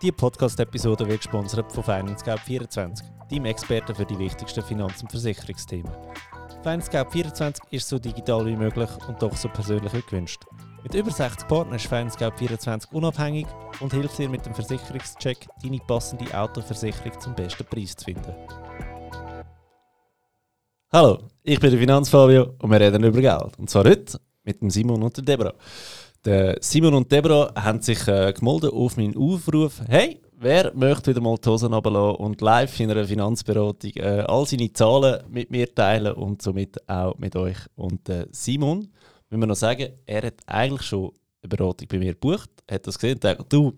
Diese Podcast-Episode wird gesponsert von FinanceGap24, deinem Experten für die wichtigsten Finanz- und Versicherungsthemen. FinanceGap24 ist so digital wie möglich und doch so persönlich wie gewünscht. Mit über 60 Partnern ist FinanceGap24 unabhängig und hilft dir mit dem Versicherungscheck, deine passende Autoversicherung zum besten Preis zu finden. Hallo, ich bin der Finanzfabio und wir reden über Geld. Und zwar heute mit dem Simon und der Debra. Der Simon und Debra haben sich äh, gemeldet auf meinen Aufruf. Hey, wer möchte wieder mal die Hosen runterlassen und live in einer Finanzberatung äh, all seine Zahlen mit mir teilen und somit auch mit euch? Und äh, Simon, müssen wir noch sagen, er hat eigentlich schon eine Beratung bei mir gebucht, hat das gesehen und gesagt, du,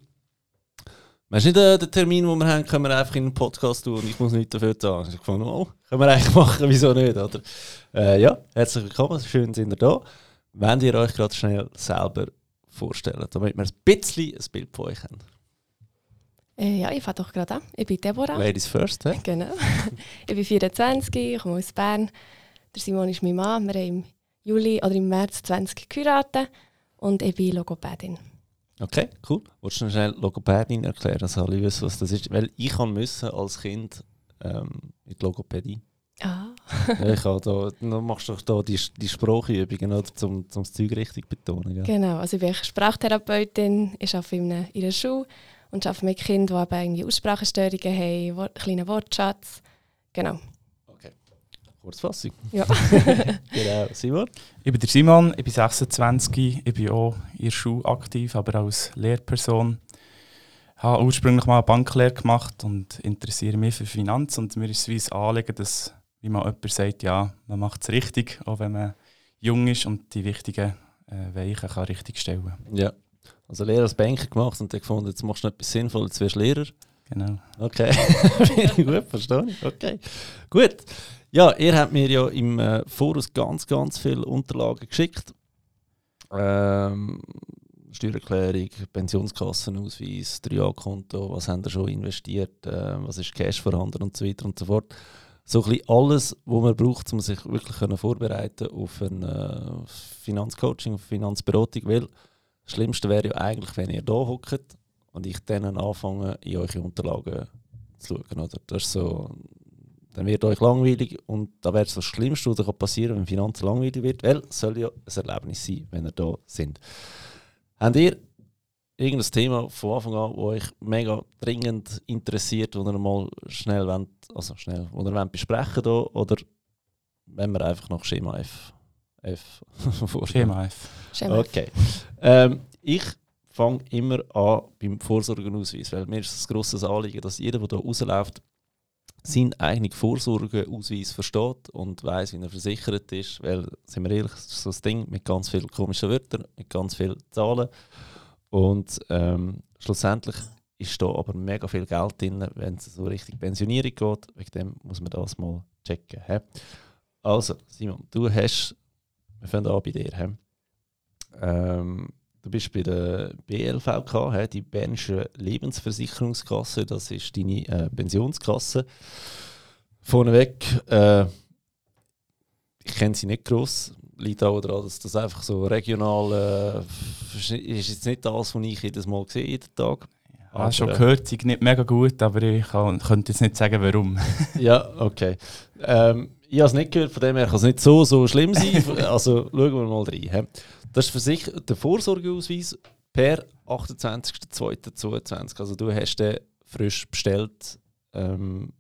Weißt du nicht äh, den Termin, den wir haben, können wir einfach in einen Podcast tun und ich muss nichts dafür zahlen. Ich fand, oh, können wir eigentlich machen, wieso nicht, oder? Äh, ja, herzlich willkommen, schön sind ihr da. Wenn ihr euch gerade schnell selber vorstellen, damit wir ein bisschen ein Bild von euch haben. Äh, ja, ich fange doch gerade an. Ich bin Deborah. Ladies first, hä? Genau. ich bin 24, ich komme aus Bern. Der Simon ist mein Mann. Wir haben im Juli oder im März 20 geheiratet und ich bin Logopädin. Okay, cool. Wolltest du noch schnell Logopädin erklären, dass alle wissen, was das ist? Weil ich kann müssen als Kind ähm, in die Logopädie. Ah. Ja, ich habe da, dann machst du doch da die, die Sprachübungen, oder, um, um das Zeug richtig zu betonen. Gell? Genau, also ich bin Sprachtherapeutin, ich arbeite in einer, in einer Schule und arbeite mit Kindern, die irgendwie Aussprachestörungen haben, Wort, kleinen Wortschatz. Genau. Okay. Kurzfassung. Ja. genau. Simon? Ich bin der Simon, ich bin 26, ich bin auch in der Schule aktiv, aber als Lehrperson. Ich habe ursprünglich mal eine Banklehre gemacht und interessiere mich für Finanz und mir ist es wie ein Anliegen, dass, wie man jemand sagt, ja, man macht es richtig, auch wenn man jung ist und die wichtigen äh, Weichen kann richtig stellen kann. Ja. Also Lehrer als Banker gemacht und dann gefunden, jetzt machst du noch etwas Sinnvolles, jetzt wirst du Lehrer. Genau. Okay, gut, verstehe ich. Okay, gut. Ja, ihr habt mir ja im äh, Voraus ganz, ganz viele Unterlagen geschickt. Ähm, Steuererklärung, Pensionskassenausweis, 3A-Konto, was haben ihr schon investiert, äh, was ist Cash vorhanden und so weiter und so fort. So ein bisschen alles, was man braucht, um sich wirklich vorbereiten auf ein äh, Finanzcoaching, auf Finanzberatung, weil das Schlimmste wäre ja eigentlich, wenn ihr da hockt und ich dann anfange, in eure Unterlagen zu schauen. Oder? Das ist so, dann wird euch langweilig und da wäre das Schlimmste, was passieren wenn Finanzen langweilig wird, weil es soll ja ein Erlebnis sein, wenn ihr da sind. Habt ihr irgendein Thema von Anfang an, das euch mega dringend interessiert, das ihr mal schnell wollt, also schnell, wo ihr wollt besprechen da, oder wenn wir einfach nach Schema F, F Schema F. Schema F. Okay. Ähm, ich fange immer an beim Vorsorgeausweis, weil mir ist es ein grosses Anliegen, dass jeder, der hier rausläuft, seinen eigenen Vorsorgeausweis versteht und weiß, wie er versichert ist. Weil, sind wir ehrlich, das ist so ein Ding mit ganz vielen komischen Wörtern, mit ganz vielen Zahlen. Und ähm, schlussendlich ist da aber mega viel Geld drin, wenn es so richtig Pensionierung geht. Wegen dem muss man das mal checken. He? Also, Simon, du hast, wir fangen an bei dir. He? Ähm, du bist bei der BLVK, he? die Bernische Lebensversicherungskasse, das ist deine äh, Pensionskasse. Vorneweg, äh, ich kenne sie nicht gross, liegt auch daran, dass das einfach so regional äh, ist jetzt nicht das, was ich jedes Mal sehe, jeden Tag. Ich habe schon gehört, sie nicht mega gut, aber ich kann, könnte jetzt nicht sagen, warum. ja, okay. Ähm, ich habe es nicht gehört, von dem her kann es nicht so, so schlimm sein. also schauen wir mal rein. Das ist für sich der Vorsorgeausweis per 28.02.2022. Also du hast den frisch bestellt, ähm,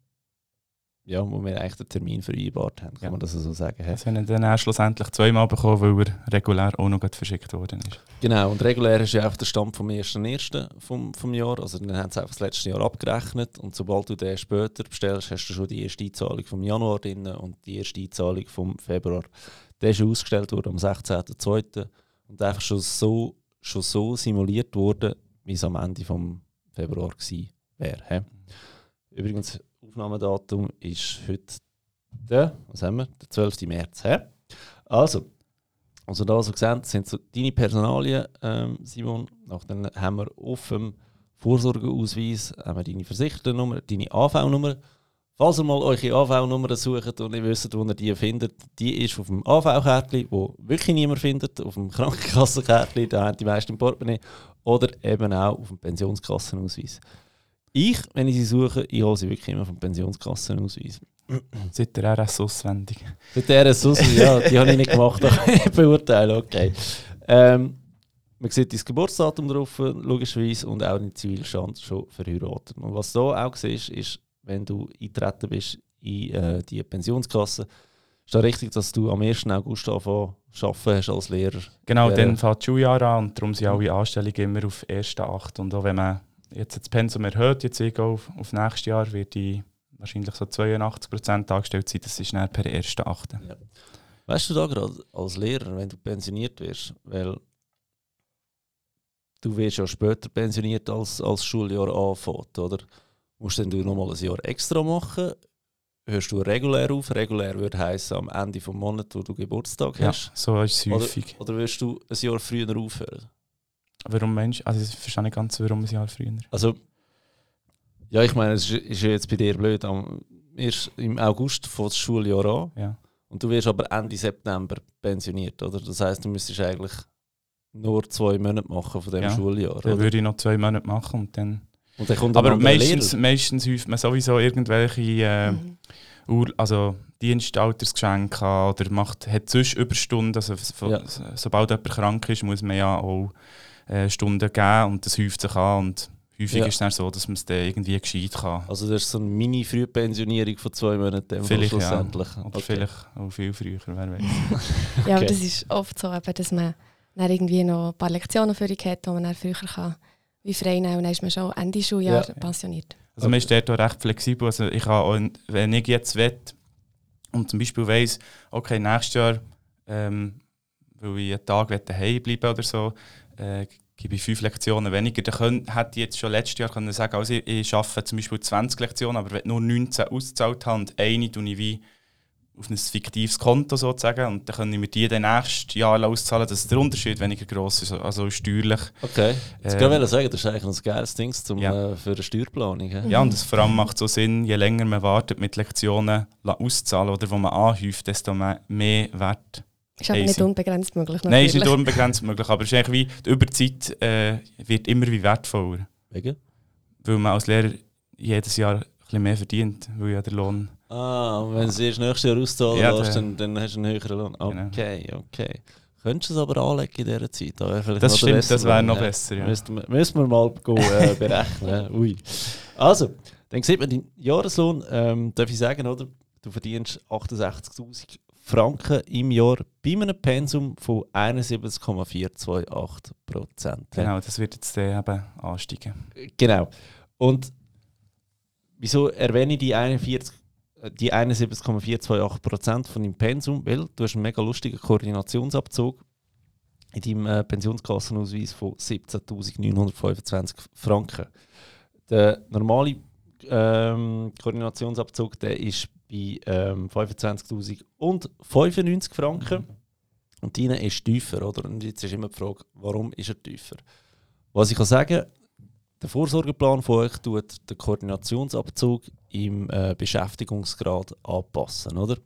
ja, wo wir eigentlich den Termin vereinbart haben, kann Ja. man das so sagen. he? Das haben dann auch schlussendlich zweimal bekommen, weil er regulär auch noch verschickt worden ist. Genau, und regulär ist ja einfach der Stand vom 1.1. Vom, vom Jahr. Also dann haben sie einfach das letzte Jahr abgerechnet und sobald du den später bestellst, hast du schon die erste Einzahlung vom Januar drin und die erste Einzahlung vom Februar. Der ist ausgestellt worden am 16.02. und einfach schon so, schon so simuliert worden, wie es am Ende vom Februar wäre. hä? Übrigens, Aufnahmedatum ist heute der, was haben wir? Der 12. März. hä? Also, also da so gesehen, sind so deine Personalien, ähm, Simon. Nachdem haben wir auf dem Vorsorgeausweis haben wir deine Versichertennummer, deine AV-Nummer. Falls ihr mal eure AV-Nummer sucht und nicht wisst, wo ihr die findet, die ist auf dem AV-Kärtchen, wo wirklich niemand findet, auf dem Krankenkassenkärtchen, da haben die meisten Portemonnaie, oder eben auch auf dem Pensionskassenausweis. Ich, wenn ich sie suche, ich hole sie wirklich immer vom Pensionskassenausweis. Seit der RS auswendig. Für der RSUS, ja, die habe ich nicht gemacht, aber ich beurteile, okay. Ähm, man sieht dein Geburtsdatum drauf, logischerweise, und auch den Zivilstand schon verheiratet. Und was du auch siehst, ist, wenn du eintreten bist in äh, die Pensionskasse, ist da richtig, dass du am 1. August anfangen arbeiten hast als Lehrer? Genau, dann fängt das Schuljahr an und darum sind alle Anstellungen immer auf 1.8. Und auch wenn man jetzt das Pensum erhöht, jetzt ich auf, auf nächstes Jahr, wird die wahrscheinlich so 82% angestellt sein. Das ist dann per 1.8. Weißt du da gerade als Lehrer, wenn du pensioniert wirst, weil du wirst ja später pensioniert als, als Schuljahr anfängt, oder? Musst dann du nochmal ein Jahr extra machen? Hörst du regulär auf? Regulär würde heißen am Ende des Monats, wo du Geburtstag Ja, hast. so ist es Oder, häufig. oder wirst du ein Jahr früher aufhören? Warum Mensch? Also ich verstehe nicht ganz, warum ein Jahr früher. Also, ja, ich meine, es ist, ja jetzt bei dir blöd. Am, erst im August fängt das Schuljahr an. Ja. Und du wirst aber Ende September pensioniert, oder? Das heißt, du müsstest eigentlich nur zwei Monate machen von dem Ja, Schuljahr, Dann oder? würde ich noch zwei Monate machen und dann... Und dann kommt Aber meistens, meistens häuft man sowieso irgendwelche äh, Mhm. Also Dienstaltersgeschenke oder macht, hat sonst Überstunden. Also, so, Ja. Sobald jemand krank ist, muss man ja auch äh, Stunden geben und das häuft sich an. Und häufig Ja. ist es dann so, dass man es dann irgendwie gescheit kann. Also das ist so eine Mini-Frühpensionierung von zwei Monaten Vielleicht, ja. schlussendlich. Oder Okay. vielleicht auch viel früher, wer weiß. Ja, aber das ist oft so, eben, dass man dann irgendwie noch ein paar Lektionen für dich hat, die man dann früher kann, wie frei nehmen und dann ist man schon Ende Schuljahr Ja. pensioniert. Also man ist dort auch recht flexibel. Also ich kann auch, wenn ich jetzt will und zum Beispiel weiss, okay, nächstes Jahr, ähm, weil ich einen Tag daheim bleiben oder so, äh, gebe ich fünf Lektionen weniger. Dann könnt, hätte ich jetzt schon letztes Jahr können sagen also ich, ich arbeite zum Beispiel 20 Lektionen, aber wenn nur 19 ausgezahlt habe und eine tue ich wie auf ein fiktives Konto sozusagen und dann können wir die dann nächstes Jahr auszahlen, dass der Unterschied weniger gross ist, also steuerlich. Okay. Jetzt Äh, kann ich sagen, das ist eigentlich ein geiles Ding zum, Ja. äh, für eine Steuerplanung. Ja, und es vor allem macht so Sinn, je länger man wartet mit Lektionen auszahlen oder wo man anhäuft, desto mehr, mehr Wert. Ist aber Hey, nicht unbegrenzt möglich. Nein, ist nicht unbegrenzt möglich, aber es ist eigentlich wie, die Überzeit äh, wird immer wie wertvoller, Wegen? weil man als Lehrer jedes Jahr ein bisschen mehr verdient, weil ja der Lohn... Ah, wenn sie erst nächstes Jahr auszahlen Ja, lässt, dann, dann hast du einen höheren Lohn. Genau. Okay, okay. Könntest du es aber anlegen in dieser Zeit? Da Das stimmt, bessere das wäre noch ja. besser, ja. Müssen wir, müssen wir mal go, äh, berechnen. Ui. Also, dann sieht man deinen Jahreslohn. Ähm, darf ich sagen, oder? Du verdienst 68'000 Franken im Jahr bei einem Pensum von 71,428 Prozent. Genau, das wird jetzt dann eben ansteigen. Genau. Und wieso erwähne ich die 41 äh, die 71,428% von deinem Pensum? Weil du hast einen mega lustigen Koordinationsabzug in deinem äh, Pensionskassenausweis von 17.925 Franken. Der normale ähm, Koordinationsabzug der ist bei ähm, 25.095 Franken und deiner ist tiefer. Oder? Und jetzt ist immer die Frage, warum ist er tiefer? Was ich kann sagen der Vorsorgeplan von euch tut den Koordinationsabzug im äh, Beschäftigungsgrad anpassen, oder?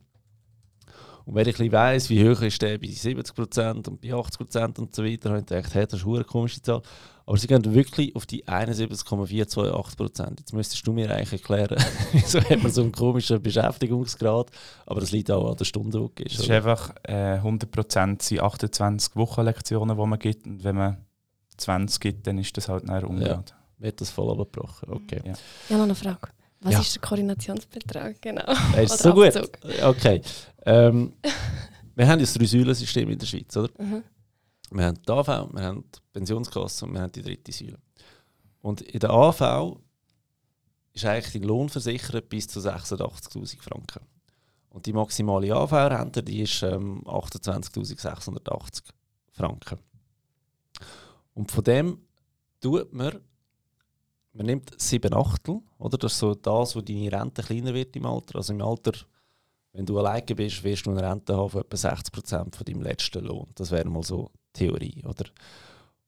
Und wenn ich weiss, wie hoch ist der bei 70% und bei 80% und so weiter, habe ich gedacht, hey, das ist eine komische Zahl. Aber sie gehen wirklich auf die 71,428%. Jetzt müsstest du mir eigentlich erklären, wieso hat man so einen komischen Beschäftigungsgrad, aber das liegt auch an der Stunde, die du Es ist oder? einfach äh, 100% sind 28 Wochenlektionen, die man gibt und wenn man 20 gibt, dann ist das halt nachher umgekehrt. Wird das voll abgebrochen? Okay. Ja, noch eine Frage. Was Ja. ist der Koordinationsbetrag? Genau. Das ist Oder so gut. Abzug. Okay. Ähm, wir haben ja das Drei-Säulen-System in der Schweiz, oder? Mhm. Wir haben die AV, wir haben die Pensionskasse und wir haben die dritte Säule. Und in der AV ist eigentlich dein Lohn versichert bis zu 86'000 Franken. Und die maximale AV-Rente ist ähm, 28'680 Franken. Und von dem tut man, man nimmt 7 Achtel, oder? Das ist so das, wo deine Rente kleiner wird im Alter. Also im Alter, wenn du alleine bist, wirst du eine Rente haben von etwa 60% von deinem letzten Lohn. Das wäre mal so Theorie, oder?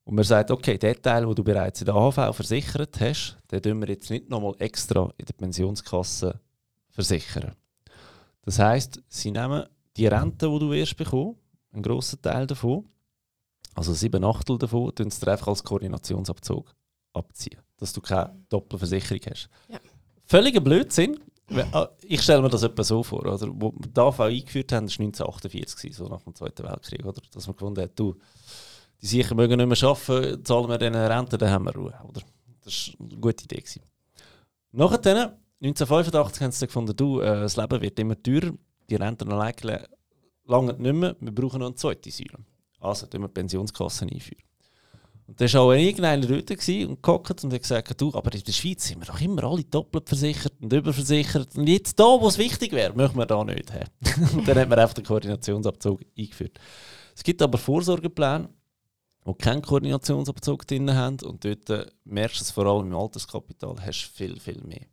Und man sagt, okay, den Teil, den du bereits in der AHV versichert hast, den tun wir jetzt nicht nochmal extra in der Pensionskasse versichern. Das heisst, sie nehmen die Rente, die du wirst bekommen, einen grossen Teil davon, also sieben Achtel davon, tun sie einfach als Koordinationsabzug abziehen, dass du keine Doppelversicherung hast. Ja. Völliger Blödsinn. Ah, ich stelle mir das etwa so vor, oder? Wo wir die AV eingeführt haben, war 1948, so nach dem Zweiten Weltkrieg, oder? Dass man gefunden hat, du, die sicher mögen nicht mehr arbeiten, zahlen wir denen Rente, dann haben wir Ruhe, oder? Das war eine gute Idee. Gewesen. Nachher, 1985, haben sie gefunden, du, äh, das Leben wird immer teurer, die Renten alleine lange nicht mehr, wir brauchen noch eine zweite Säule. Also, tun wir Pensionskassen einführen. Und da war auch irgendeiner dort und gehockt und hat gesagt, du, aber in der Schweiz sind wir doch immer alle doppelt versichert und überversichert. Und jetzt da, wo es wichtig wäre, möchten wir da nicht haben. und dann hat man einfach den Koordinationsabzug eingeführt. Es gibt aber Vorsorgepläne, die keinen Koordinationsabzug drin haben und dort äh, merkst du es vor allem im Alterskapital, hast du viel, viel mehr.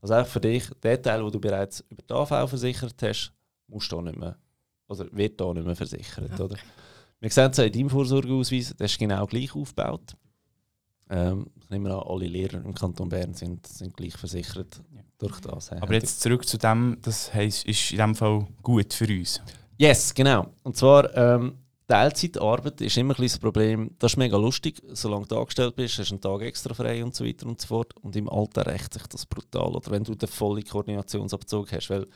Also auch für dich, der Teil, den du bereits über die AV versichert hast, musst du nicht mehr, oder wird da nicht mehr versichert, okay. oder? Wir sehen es in deinem Vorsorgeausweis, der ist genau gleich aufgebaut. Ähm, ich nehme an, alle Lehrer im Kanton Bern sind, sind gleich versichert ja. durch das. Aber jetzt zurück zu dem, das heisst, ist in dem Fall gut für uns. Yes, genau. Und zwar, ähm, Teilzeitarbeit ist immer ein das Problem. Das ist mega lustig, solange du angestellt bist, hast du einen Tag extra frei und so weiter und so fort. Und im Alter rächt sich das brutal. Oder wenn du den vollen Koordinationsabzug hast, weil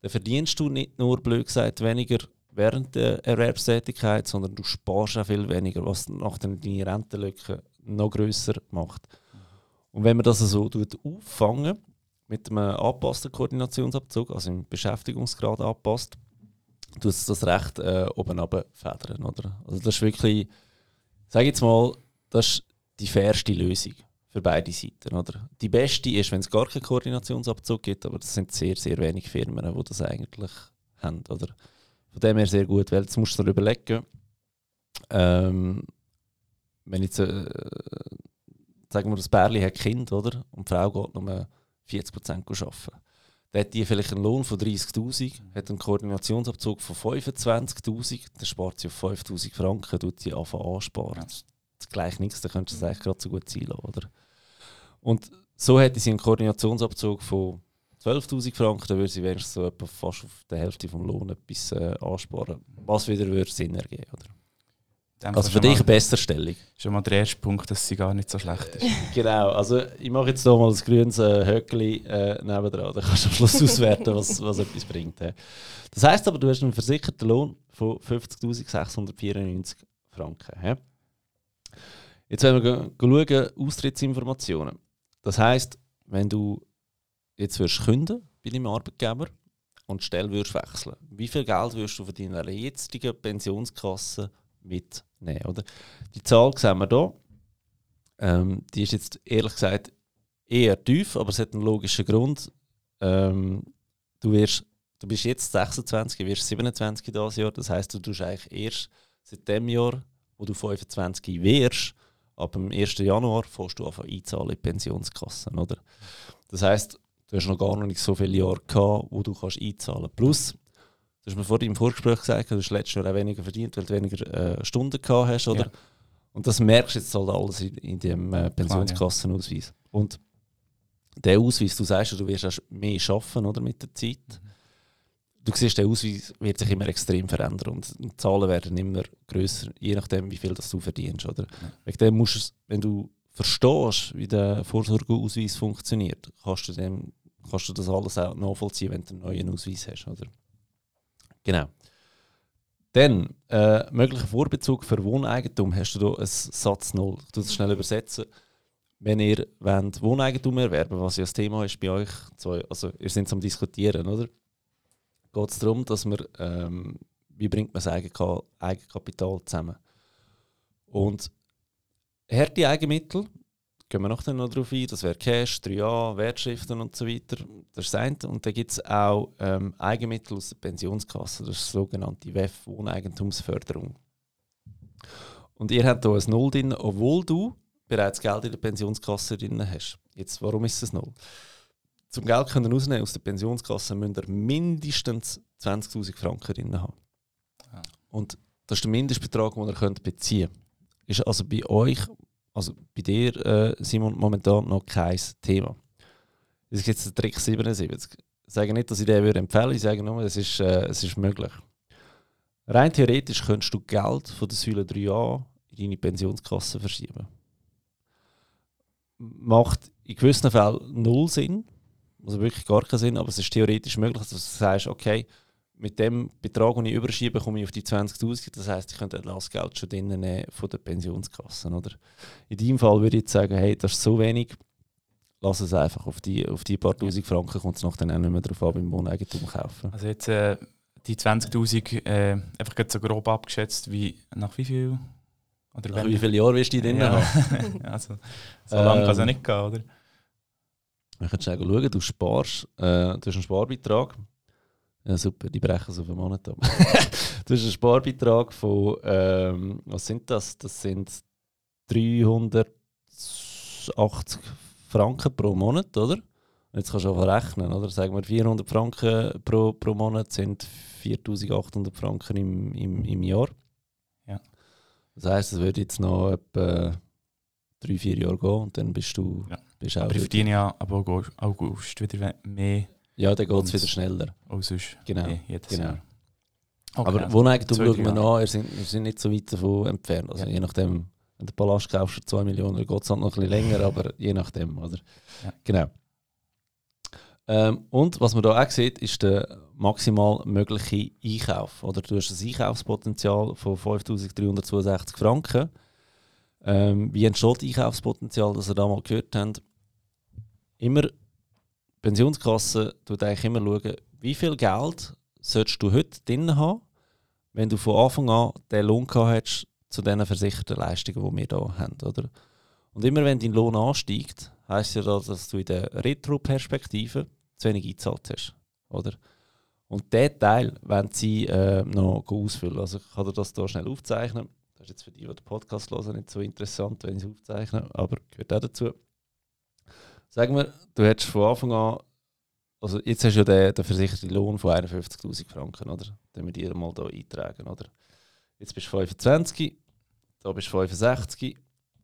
dann verdienst du nicht nur, blöd gesagt, weniger während der Erwerbstätigkeit, sondern du sparst auch viel weniger, was nach deine Rentenlücke noch grösser macht. Und wenn man das so tut, auffangen mit einem angepassten Koordinationsabzug, also im Beschäftigungsgrad anpasst, tut es das recht äh, oben federn, oder? Also das ist wirklich, sage jetzt mal, das ist die fairste Lösung für beide Seiten, oder? Die beste ist, wenn es gar keinen Koordinationsabzug gibt, aber das sind sehr, sehr wenige Firmen, die das eigentlich haben, oder? Von dem her sehr gut, weil jetzt musst du dir überlegen, ähm, wenn jetzt, äh, sagen wir, das Bärli hat Kind, oder? Und die Frau geht nur 40% arbeiten. Dann hat die vielleicht einen Lohn von 30'000, hat einen Koordinationsabzug von 25'000, dann spart sie auf 5'000 Franken, tut sie anfangen ansparen. Das ist gleich nichts, dann könntest du das eigentlich gerade so gut ziehen oder? Und so hätte sie einen Koordinationsabzug von 12'000 Franken, dann würde sie wenigstens so etwa fast auf der Hälfte vom Lohn etwas äh, ansparen, was wieder würde Sinn ergeben, oder? Also für dich eine bessere Stellung. Schon mal der erste Punkt, dass sie gar nicht so schlecht ist. genau, also ich mache jetzt hier mal das grünes äh, Höckli äh, nebendran, dann kannst du am Schluss auswerten, was, was etwas bringt. He. Das heisst aber, du hast einen versicherten Lohn von 50'694 Franken. He. Jetzt werden wir schauen, Austrittsinformationen. Das heisst, wenn du jetzt würdest künden bei deinem Arbeitgeber und die Stelle würdest wechseln, wie viel Geld würdest du von deiner jetzigen Pensionskasse mitnehmen? Oder? Die Zahl sehen wir hier. Ähm, die ist jetzt ehrlich gesagt eher tief, aber es hat einen logischen Grund. Ähm, du, wirst, du bist jetzt 26, du wirst 27 dieses Jahr. Das heißt, du tust eigentlich erst seit dem Jahr, wo du 25 wirst, ab dem 1. Januar fährst du anfangen einzahlen in die Pensionskassen. Oder? Das heißt, du hast noch gar nicht so viele Jahre gehabt, wo du kannst einzahlen kannst. Plus, du hast mir vorhin im Vorgespräch gesagt, du hast letztes Jahr auch weniger verdient, weil du weniger äh, Stunden gehabt hast, oder? Ja. Und das merkst du jetzt halt alles in, in dem äh, Pensionskassenausweis. Und der Ausweis, du sagst, du wirst auch mehr arbeiten oder, mit der Zeit. Mhm. Du siehst, der Ausweis wird sich immer extrem verändern und die Zahlen werden immer größer, je nachdem, wie viel das du verdienst. Oder? Ja. Wegen dem musst du, wenn du verstehst, wie der Vorsorgeausweis funktioniert, kannst du, dem, kannst du das alles auch nachvollziehen, wenn du einen neuen Ausweis hast. Oder? Genau. Dann, äh, möglicher Vorbezug für Wohneigentum, hast du hier einen Satz 0. Ich tue das schnell übersetzen. Wenn ihr wollt, Wohneigentum erwerben was ja das Thema ist bei euch, also ihr seid zum Diskutieren, oder? Geht es darum, dass man, ähm, wie bringt man das Eigenkapital zusammen? Und harte Eigenmittel, gehen wir nachher noch darauf ein, das wäre Cash, 3a, Wertschriften und so weiter. Das ist das. Und dann gibt es auch ähm, Eigenmittel aus der Pensionskasse, das ist die sogenannte WEF, Wohneigentumsförderung. Und ihr habt hier ein Null drin, obwohl du bereits Geld in der Pensionskasse drin hast. Jetzt, warum ist es Null? Zum Geld können rausnehmen aus der Pensionskasse müsst ihr mindestens 20'000 Franken drin haben. Ja. Und das ist der Mindestbetrag, den ihr könnt beziehen könnt. Ist also bei euch also bei dir, äh, Simon, momentan noch kein Thema. Das ist jetzt der Trick 77. Ich sage nicht, dass ich den würde ich sage nur, es ist, äh, es ist möglich. Rein theoretisch könntest du Geld von der Säule 3a in deine Pensionskasse verschieben. macht in gewissen Fällen null Sinn. Also wirklich gar keinen Sinn, aber es ist theoretisch möglich, dass du sagst, okay, mit dem Betrag, den ich überschiebe, komme ich auf die 20'000. Das heisst, ich könnte das Geld schon drinnen nehmen von der Pensionskasse. Oder? In deinem Fall würde ich jetzt sagen, hey, das ist so wenig, lass es einfach. Auf die, auf die paar Tausend Franken kommt es nachher dann auch nicht mehr darauf an, beim Wohneigentum kaufen. Also jetzt äh, die 20'000 äh, einfach so grob abgeschätzt, wie, nach wie viel? Oder nach wie viele Jahre wirst du drin ja. also, so lange ähm, kann es ja nicht gehen, oder? Wir können schnell schauen, du sparst, äh, du hast einen Sparbeitrag ja, super, die brechen es auf einen Monat ab. du hast einen Sparbeitrag von, ähm, was sind das? Das sind 380 Franken pro Monat, oder? Jetzt kannst du auch rechnen, oder? Sagen wir 400 Franken pro, pro Monat sind 4800 Franken im, im, im Jahr. Ja. Das heisst, es würde jetzt noch etwa 3-4 Jahre gehen und dann bist du. Ja. Bist Aber ich verdiene ja ab August, August wieder mehr ja, dann geht es wieder schneller. Oh, sonst genau. jedes genau. Jahr. Okay, Aber also Wohneigentum schauen wir an, wir sind, wir sind nicht so weit davon entfernt. Also ja. je nachdem, wenn du Palast kaufst für 2 Millionen, dann geht es halt noch ein bisschen länger, aber je nachdem, oder? Ja. Genau. Ähm, und was man hier auch sieht, ist der maximal mögliche Einkauf. Oder du hast ein Einkaufspotenzial von 5362 Franken. Ähm, wie entsteht Einkaufspotenzial, das ihr da mal gehört habt? Immer Pensionskasse tut eigentlich immer schauen, wie viel Geld solltest du heute drin haben, wenn du von Anfang an den Lohn gehabt hast zu diesen versicherten Leistungen, die wir hier haben. Oder? Und immer wenn dein Lohn ansteigt, heisst ja das, dass du in der Retro-Perspektive zu wenig eingezahlt hast. Oder? Und diesen Teil wollen sie äh, noch ausfüllen. Also ich kann dir das hier schnell aufzeichnen. Das ist jetzt für die, die den Podcast hören, nicht so interessant, wenn ich es aufzeichne, aber gehört auch dazu. Sagen wir, du hättest von Anfang an, also jetzt hast du ja den, den versicherten Lohn von 51.000 Franken, oder? Den wir dir mal hier eintragen, oder? Jetzt bist du 25, da bist du 65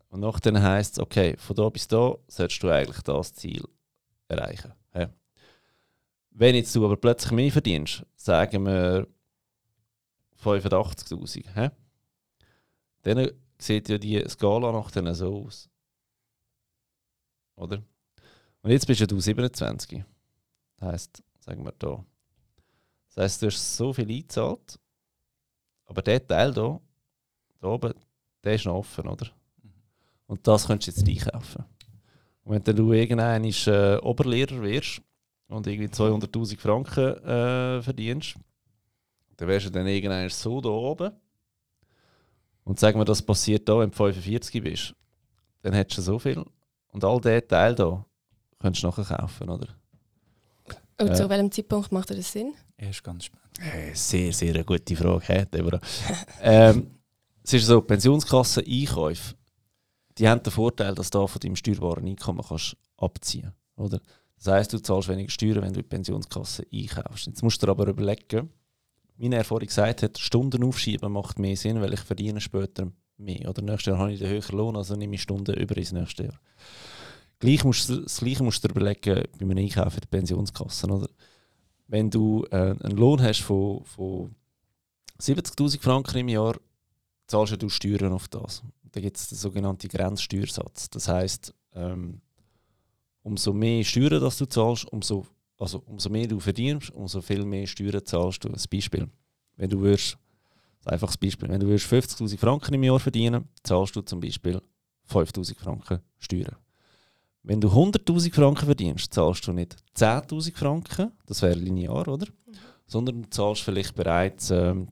und nachher heisst es, okay, von da bis da solltest du eigentlich das Ziel erreichen. Ja. Wenn jetzt du aber plötzlich mehr verdienst, sagen wir 85.000, dann sieht ja die Skala nach so aus. Oder? Und jetzt bist ja du 27. Das heisst, sagen wir da. Das heisst, du hast so viel eingezahlt, aber der Teil hier, da oben, der ist noch offen, oder? Und das könntest du jetzt einkaufen. Und wenn du irgendwann äh, Oberlehrer wirst und irgendwie 200.000 Franken äh, verdienst, dann wärst du dann irgendwann so da oben. Und sagen wir, das passiert da, wenn du 45 bist, dann hättest du so viel. Und all der Teil hier, könntest du nachher kaufen, oder? Und zu welchem Zeitpunkt macht das Sinn? Ja, ist ganz spannend. Äh, sehr, sehr eine gute Frage, Deborah. ähm, es ist so, Pensionskassen-Einkäufe, die haben den Vorteil, dass du von deinem steuerbaren Einkommen kannst abziehen kannst. Das heisst, du zahlst weniger Steuern, wenn du die Pensionskasse einkaufst. Jetzt musst du dir aber überlegen, wie er vorhin gesagt hat, Stunden aufschieben macht mehr Sinn, weil ich verdiene später mehr. Oder nächstes Jahr habe ich den höheren Lohn, also nehme ich Stunden über ins nächste Jahr. Gleich musst, das Gleiche musst du dir überlegen bei einem Einkauf in der Pensionskasse. Oder? Wenn du äh, einen Lohn hast von, von 70.000 Franken im Jahr, zahlst du Steuern auf das. Da gibt es den sogenannten Grenzsteuersatz. Das heisst, ähm, umso mehr Steuern das du zahlst, umso, also umso mehr du verdienst, umso viel mehr Steuern zahlst du. Ein Beispiel. Wenn du würdest, ein einfaches Beispiel, wenn du 50.000 Franken im Jahr verdienen, zahlst du zum Beispiel 5.000 Franken Steuern. Wenn du 100.000 Franken verdienst, zahlst du nicht 10.000 Franken, das wäre linear, oder? Mhm. Sondern du zahlst vielleicht bereits ähm,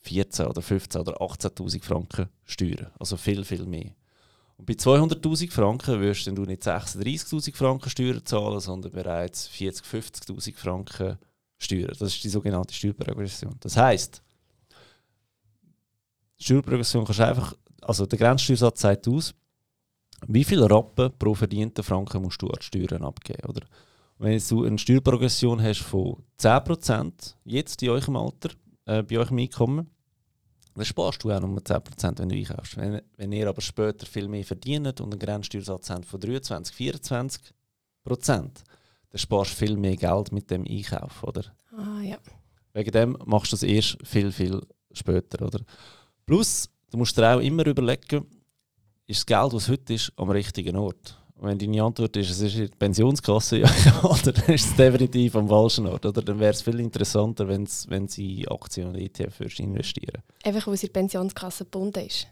14 oder 15 oder 18.000 Franken Steuern. Also viel, viel mehr. Und bei 200.000 Franken wirst du nicht 36.000 Franken Steuern zahlen, sondern bereits 40.000, 50.000 Franken Steuern. Das ist die sogenannte Steuerprogression. Das heisst, Steuerprogression kannst du einfach, also der Grenzsteuersatz sagt aus, wie viel Rappen pro verdienten Franken musst du an Steuern abgeben? Oder? Wenn du eine Steuerprogression hast von 10%, jetzt in eurem Alter, äh, bei eurem Einkommen, dann sparst du auch nur 10%, wenn du einkaufst. Wenn, wenn ihr aber später viel mehr verdient und einen Grenzsteuersatz habt von 23, 24%, dann sparst du viel mehr Geld mit dem Einkauf, oder? Ah, ja. Wegen dem machst du das erst viel, viel später, oder? Plus, du musst dir auch immer überlegen, ist das Geld, was heute ist, am richtigen Ort. wenn deine Antwort ist, es ist die Pensionskasse, ja, oder dann ist es definitiv am falschen Ort. Oder dann wäre es viel interessanter, wenn's, wenn sie in Aktien und ETF investieren Einfach weil sie in der Pensionskasse gebunden ist.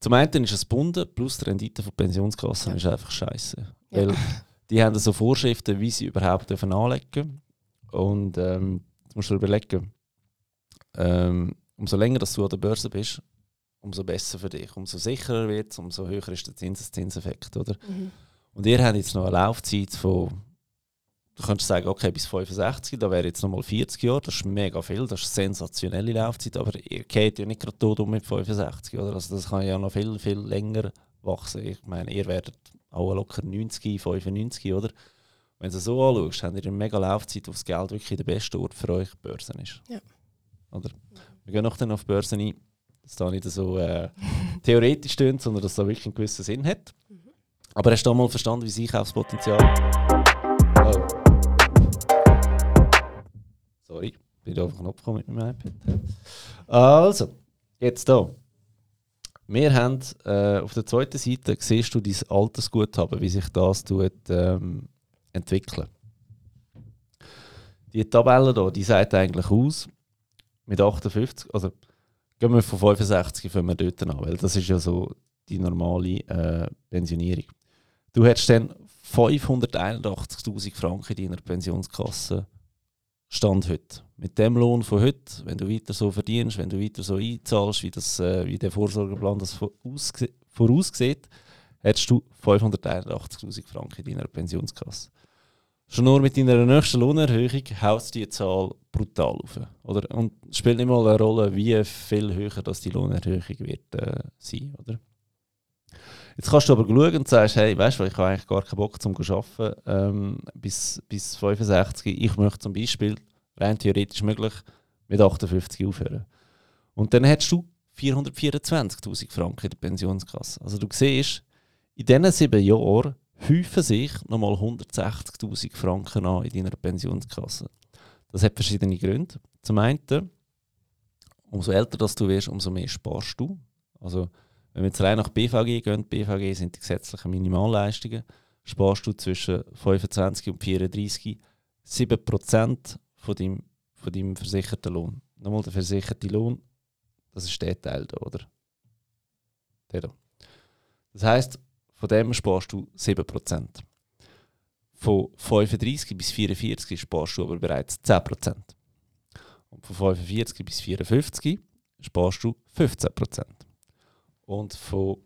Zum einen ist es gebunden, plus die Rendite von Pensionskassen Ja. ist einfach scheiße. Ja. Weil die haben so Vorschriften, wie sie überhaupt dürfen anlegen Und ähm, jetzt musst du dir überlegen, ähm, umso länger dass du an der Börse bist, umso besser für dich. Umso sicherer wird es, umso höher ist der Zinseszinseffekt. Oder? Mhm. Und ihr habt jetzt noch eine Laufzeit von, du könntest sagen, okay, bis 65, da wäre jetzt nochmal 40 Jahre, das ist mega viel, das ist eine sensationelle Laufzeit, aber ihr geht ja nicht gerade tot um mit 65, oder? Also das kann ja noch viel, viel länger wachsen. Ich meine, ihr werdet auch locker 90, 95, oder? Wenn du es so anschaust, habt ihr eine mega Laufzeit, wo das Geld wirklich der beste Ort für euch Börsen ist. Ja. Oder? Wir gehen noch dann auf die Börsen ein, dass da nicht so äh, theoretisch stimmt, sondern dass da wirklich einen gewissen Sinn hat. Aber hast du da mal verstanden, wie das Einkaufspotenzial. Oh. Sorry, bin auf den Knopf gekommen mit meinem iPad. Also, jetzt da. Wir haben äh, auf der zweiten Seite siehst du dein Altersguthaben, wie sich das tut, ähm, entwickeln. Die Tabelle hier, die sagt eigentlich aus, mit 58, also gehen wir von 65 fangen wir dort an, weil das ist ja so die normale äh, Pensionierung. Du hättest dann 581'000 Franken in deiner Pensionskasse Stand heute. Mit dem Lohn von heute, wenn du weiter so verdienst, wenn du weiter so einzahlst, wie, das, äh, wie der Vorsorgeplan das voraussieht, hättest du 581'000 Franken in deiner Pensionskasse. Schon nur mit deiner nächsten Lohnerhöhung haust die Zahl brutal auf. Oder? Und es spielt nicht mal eine Rolle, wie viel höher das die Lohnerhöhung wird äh, sein. Oder? Jetzt kannst du aber schauen und sagst, hey, weißt du, ich habe eigentlich gar keinen Bock zum arbeiten ähm, bis, bis 65. Ich möchte zum Beispiel, rein theoretisch möglich, mit 58 aufhören. Und dann hättest du 424'000 Franken in der Pensionskasse. Also du siehst, in diesen sieben Jahren häufen sich nochmal 160'000 Franken an in deiner Pensionskasse. Das hat verschiedene Gründe. Zum einen, umso älter dass du wirst, umso mehr sparst du. Also wenn wir jetzt rein nach BVG gehen, BVG sind die gesetzlichen Minimalleistungen, sparst du zwischen 25 und 34 7% von deinem, von deinem versicherten Lohn. Nochmal der versicherte Lohn, das ist der Teil da, oder? Der da. Das heisst, von dem sparst du 7%. Von 35 bis 44 sparst du aber bereits 10%. Und von 45 bis 54 sparst du 15%. Und von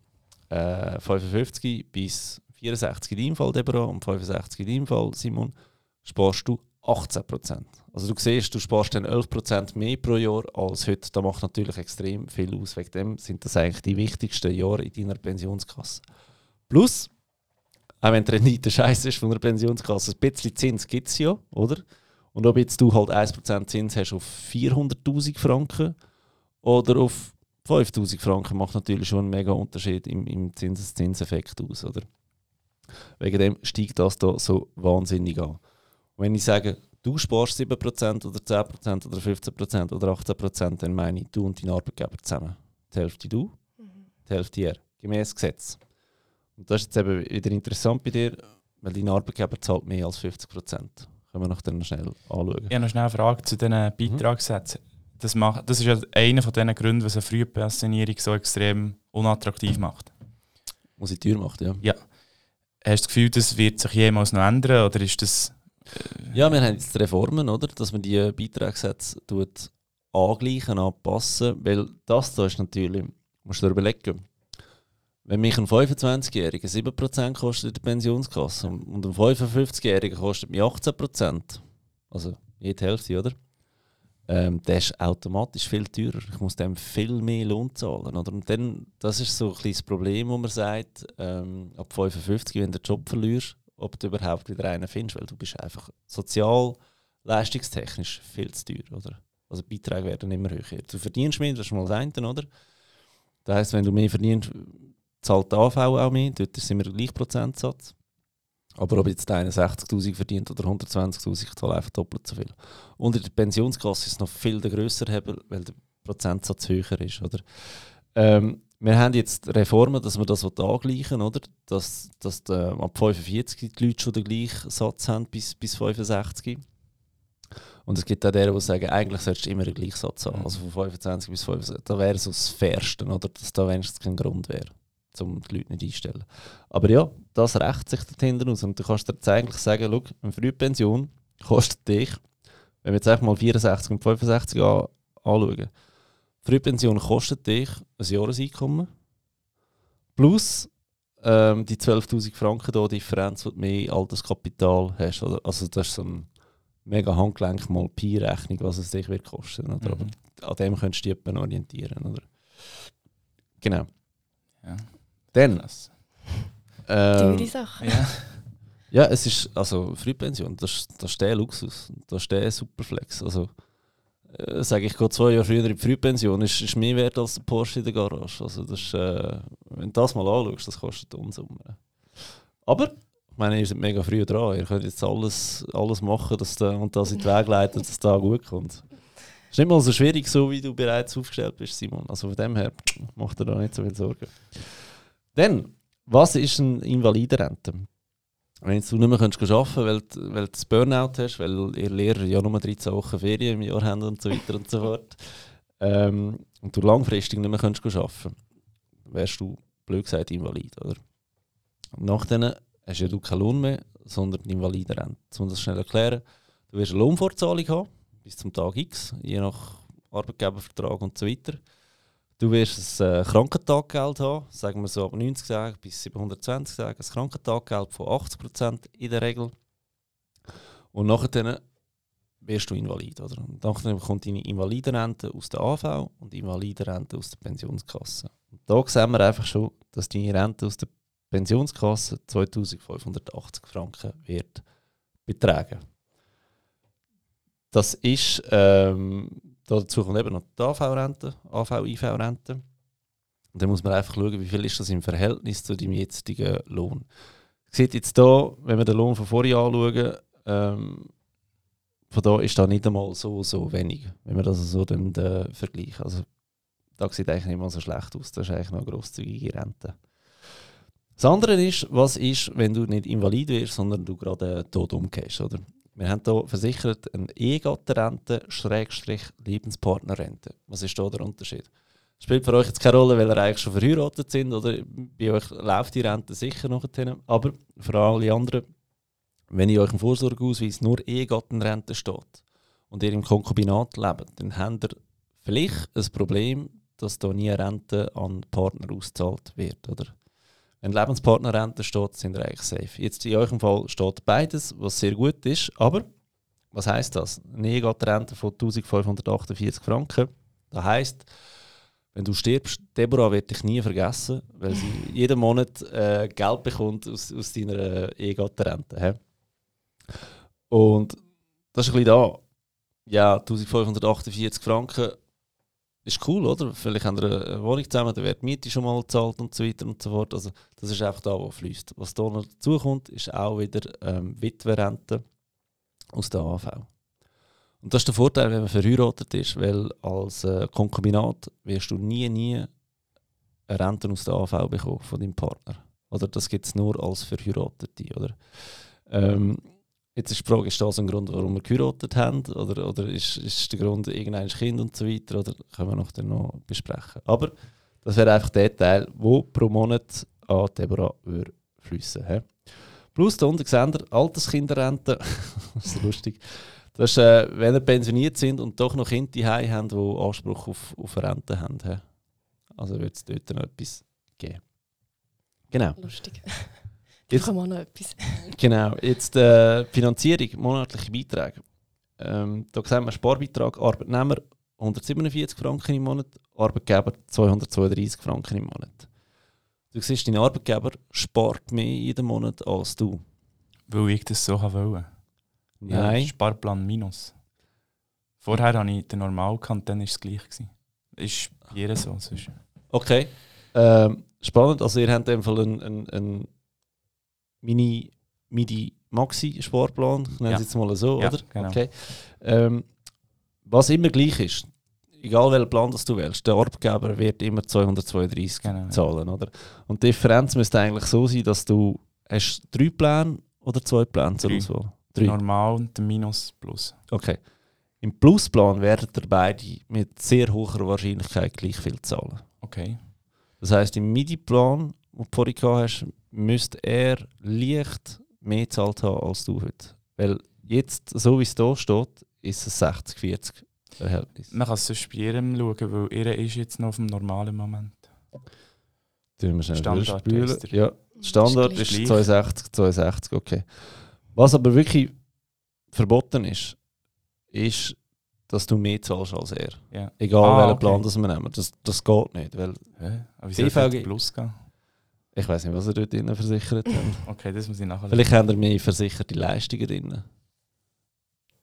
äh, 55 bis 64 in deinem Fall, Deborah, und 65 in deinem Fall, Simon, sparst du 18%. Also du siehst, du sparst dann 11% mehr pro Jahr als heute. Das macht natürlich extrem viel aus. Wegen dem sind das eigentlich die wichtigsten Jahre in deiner Pensionskasse. Plus, auch wenn die Rendite scheiße ist von einer Pensionskasse, ein bisschen Zins gibt es ja, oder? Und ob jetzt du halt 1% Zins hast auf 400'000 Franken oder auf 5000 Franken, macht natürlich schon einen mega Unterschied im, im Zinseszinseffekt aus, oder? Wegen dem steigt das da so wahnsinnig an. Und wenn ich sage, du sparst 7% oder 10% oder 15% oder 18%, dann meine ich du und dein Arbeitgeber zusammen. Die Hälfte du, die Hälfte er. Gemäß Gesetz. Und das ist jetzt eben wieder interessant bei dir, weil dein Arbeitgeber zahlt mehr als 50%. Können wir noch dann schnell anschauen. Ich habe noch schnell eine Frage zu diesen Beitragssätzen. Das, macht, das ist ja einer von diesen Gründen, was eine Frühpensionierung so extrem unattraktiv macht. Muss ich Tür machen, ja. Hast du das Gefühl, das wird sich jemals noch ändern oder ist das... Ja, wir haben jetzt Reformen, oder? dass man die Beitragssätze tut angleichen, anpassen, weil das da ist natürlich, musst du dir überlegen, wenn mich ein 25-Jähriger 7% kostet in der Pensionskasse und ein 55-Jähriger kostet mich 18%, also jede Hälfte, oder? Ähm, der ist automatisch viel teurer. Ich muss dem viel mehr Lohn zahlen. Oder? Und dann, das ist so ein das Problem, wo man sagt, ähm, ab 55, wenn du den Job verlierst, ob du überhaupt wieder einen findest, weil du bist einfach sozial, leistungstechnisch viel zu teuer, oder? Also Beiträge werden immer höher. Du verdienst mehr, das ist mal das eine, oder? Das heisst, wenn du mehr verdienst, zahlt die AV auch mehr, dort immer der gleiche Prozentsatz. Aber ob jetzt einer 60'000 verdient oder 120'000, ich zahle einfach doppelt so viel. Und in der Pensionskasse ist es noch viel der grösser Hebel, weil der Prozentsatz höher ist, oder? Ähm, wir haben jetzt Reformen, dass wir das angleichen oder? Dass, dass die, ab 45 die Leute schon den gleichen Satz haben bis, bis 65. Und es gibt auch die, die sagen, eigentlich solltest du immer den gleichen Satz haben. Also von 25 bis 65. Da wäre so das Fairste, oder? Dass da wenigstens kein Grund wäre, um die Leute nicht einzustellen. Aber ja, das rächt sich dahinter aus. Und du kannst dir jetzt eigentlich sagen, schau, eine Frühpension kostet dich, wenn wir jetzt einfach mal 64 und 65 an, anschauen, Frühpension kostet dich ein Jahreseinkommen plus ähm, die 12'000 Franken da Differenz, die du mehr Alterskapital hast. Oder? Also das ist so ein mega Handgelenk mal Pi-Rechnung, was es dich wird kosten. Oder? Mhm. Aber an dem könntest du dich orientieren. Oder? Genau. Ja. Dann. Ähm, Teure Sache. Ja. ja, es ist, also Frühpension, das, das ist der Luxus, das ist der Superflex. Also, äh, sage ich, gehe zwei Jahre früher in die Frühpension, ist, ist mehr wert als der Porsche in der Garage. Also das ist, äh, wenn du das mal anschaust, das kostet Unsummen. Aber ich meine, ihr seid mega früh dran. Ihr könnt jetzt alles, alles machen dass da, und das in den Weg leiten, dass es da gut kommt. Es ist nicht mal so schwierig, so wie du bereits aufgestellt bist, Simon. Also von dem her macht er da nicht so viel Sorgen. Dann, was ist eine Invalidenrente? Wenn du nicht mehr arbeiten kannst, weil, du, weil du das Burnout hast, weil ihr Lehrer ja nur 13 Wochen Ferien im Jahr haben und so weiter und so fort, ähm, und du langfristig nicht mehr kannst arbeiten wärst du, blöd gesagt, invalid. Oder? Nach denen hast ja du keinen Lohn mehr, sondern eine Invalidenrente. Um das schnell erklären, du wirst eine Lohnfortzahlung haben, bis zum Tag X, je nach Arbeitgebervertrag und so weiter. Du wirst ein äh, Krankentaggeld haben, sagen wir so ab 90 Tagen bis 720 Tage, ein Krankentaggeld von 80% in der Regel. Und nachher wirst du invalid. Oder? Und dann kommt deine Invalidenrente aus der AV und Invalidenrente aus der Pensionskasse. Und da sehen wir einfach schon, dass deine Rente aus der Pensionskasse 2580 Franken wird betragen. Das ist, ähm, dazu kommt eben noch die AV-Rente, AV-IV-Rente. Und dann muss man einfach schauen, wie viel ist das im Verhältnis zu dem jetzigen Lohn. Sieht jetzt hier, wenn wir den Lohn von vorher anschauen, ähm, von da ist da nicht einmal so, so wenig, wenn wir das so dann, äh, vergleichen. Also, da sieht eigentlich nicht mal so schlecht aus. Das ist eigentlich noch eine grosszügige Rente. Das andere ist, was ist, wenn du nicht invalid wirst, sondern du gerade äh, tot umgehst, oder? Wir haben hier versichert eine Ehegattenrente, Schrägstrich Lebenspartnerrente. Was ist da der Unterschied? Spielt für euch jetzt keine Rolle, weil ihr eigentlich schon verheiratet sind, oder bei euch läuft die Rente sicher noch hin. Aber für alle anderen, wenn in eurem Vorsorgeausweis nur Ehegattenrente steht und ihr im Konkubinat lebt, dann habt ihr vielleicht ein Problem, dass da nie Rente an Partner ausgezahlt wird, oder? Wenn Lebenspartnerrente steht, sind wir eigentlich safe. Jetzt in eurem Fall steht beides, was sehr gut ist. Aber was heißt das? Eine Ehegattenrente von 1548 Franken. Das heißt, wenn du stirbst, Deborah wird dich nie vergessen, weil sie jeden Monat äh, Geld bekommt aus, aus deiner äh, Ehegattenrente. Und das ist ein bisschen da. Ja, 1548 Franken ist cool, oder? Vielleicht haben wir eine Wohnung zusammen, da wird die Miete schon mal gezahlt und so weiter und so fort. Also das ist einfach da, wo fließt. Was da noch dazu kommt, ist auch wieder ähm, Witwerrente aus der AV. Und das ist der Vorteil, wenn man verheiratet ist, weil als äh, Konkubinat wirst du nie, nie eine Rente aus der AV bekommen von deinem Partner. Oder das gibt es nur als Verheiratete, oder? Ähm, Jetzt ist die Frage, ist das ein Grund, warum wir geheiratet haben? Oder, oder ist, ist der Grund irgendein Kind und so weiter? Oder können wir noch, dann noch besprechen? Aber das wäre einfach der Teil, der pro Monat an Deborah würde fließen würde. Plus seht ihr Alterskinderrente. das ist lustig. Das ist, äh, wenn ihr pensioniert sind und doch noch Kinder daheim haben, die Anspruch auf, auf Rente haben. He? Also wird es dort noch etwas geben. Genau. Lustig. Jetzt kommen wir noch etwas. genau, jetzt äh, Finanzierung, monatliche Beiträge. Ähm, da sehen wir Sparbeitrag Arbeitnehmer 147 Franken im Monat, Arbeitgeber 232 Franken im Monat. Du siehst, dein Arbeitgeber spart mehr jeden Monat als du. Weil ich das so wollte. Nein. Ja, Sparplan minus. Vorher hatte ich den normal gehabt, dann war es gleich. Gewesen. Ist jeder so. Sonst. Okay. Ähm, spannend. Also ihr habt in dem Fall einen, einen, einen Mini, Midi Maxi Sportplan, ich nenne es ja. jetzt mal so, ja, oder? Genau. Okay. Ähm, was immer gleich ist, egal welchen Plan das du wählst, der Arbeitgeber wird immer 232 Genau. zahlen, oder? Und die Differenz müsste eigentlich so sein, dass du hast drei Pläne oder zwei Pläne zur. Auswahl? Drei. Normal und der Minus plus. Okay. Im Plusplan werden ihr beide mit sehr hoher Wahrscheinlichkeit gleich viel zahlen. Okay. Das heisst, im MIDI-Plan, den du vorhin gehabt hast, müsste er leicht mehr gezahlt haben als du heute. Weil jetzt, so wie es hier steht, ist es 60-40 Verhältnis. Man kann es sonst bei ihrem schauen, weil ihr ist jetzt noch auf dem normalen Moment. Tun wir schnell Standard er. Ja, Standard Ist ist gleich. 62, 62, okay. Was aber wirklich verboten ist, ist, dass du mehr zahlst als er. Ja. Egal Ah, welchen okay. Plan das wir nehmen. Das, das geht nicht, weil Hä? Aber wie soll DVG Plus gehen? Ich weiß nicht, was er dort drinnen versichert hat. Okay, das muss ich nachher Vielleicht haben er mehr versicherte Leistungen drin.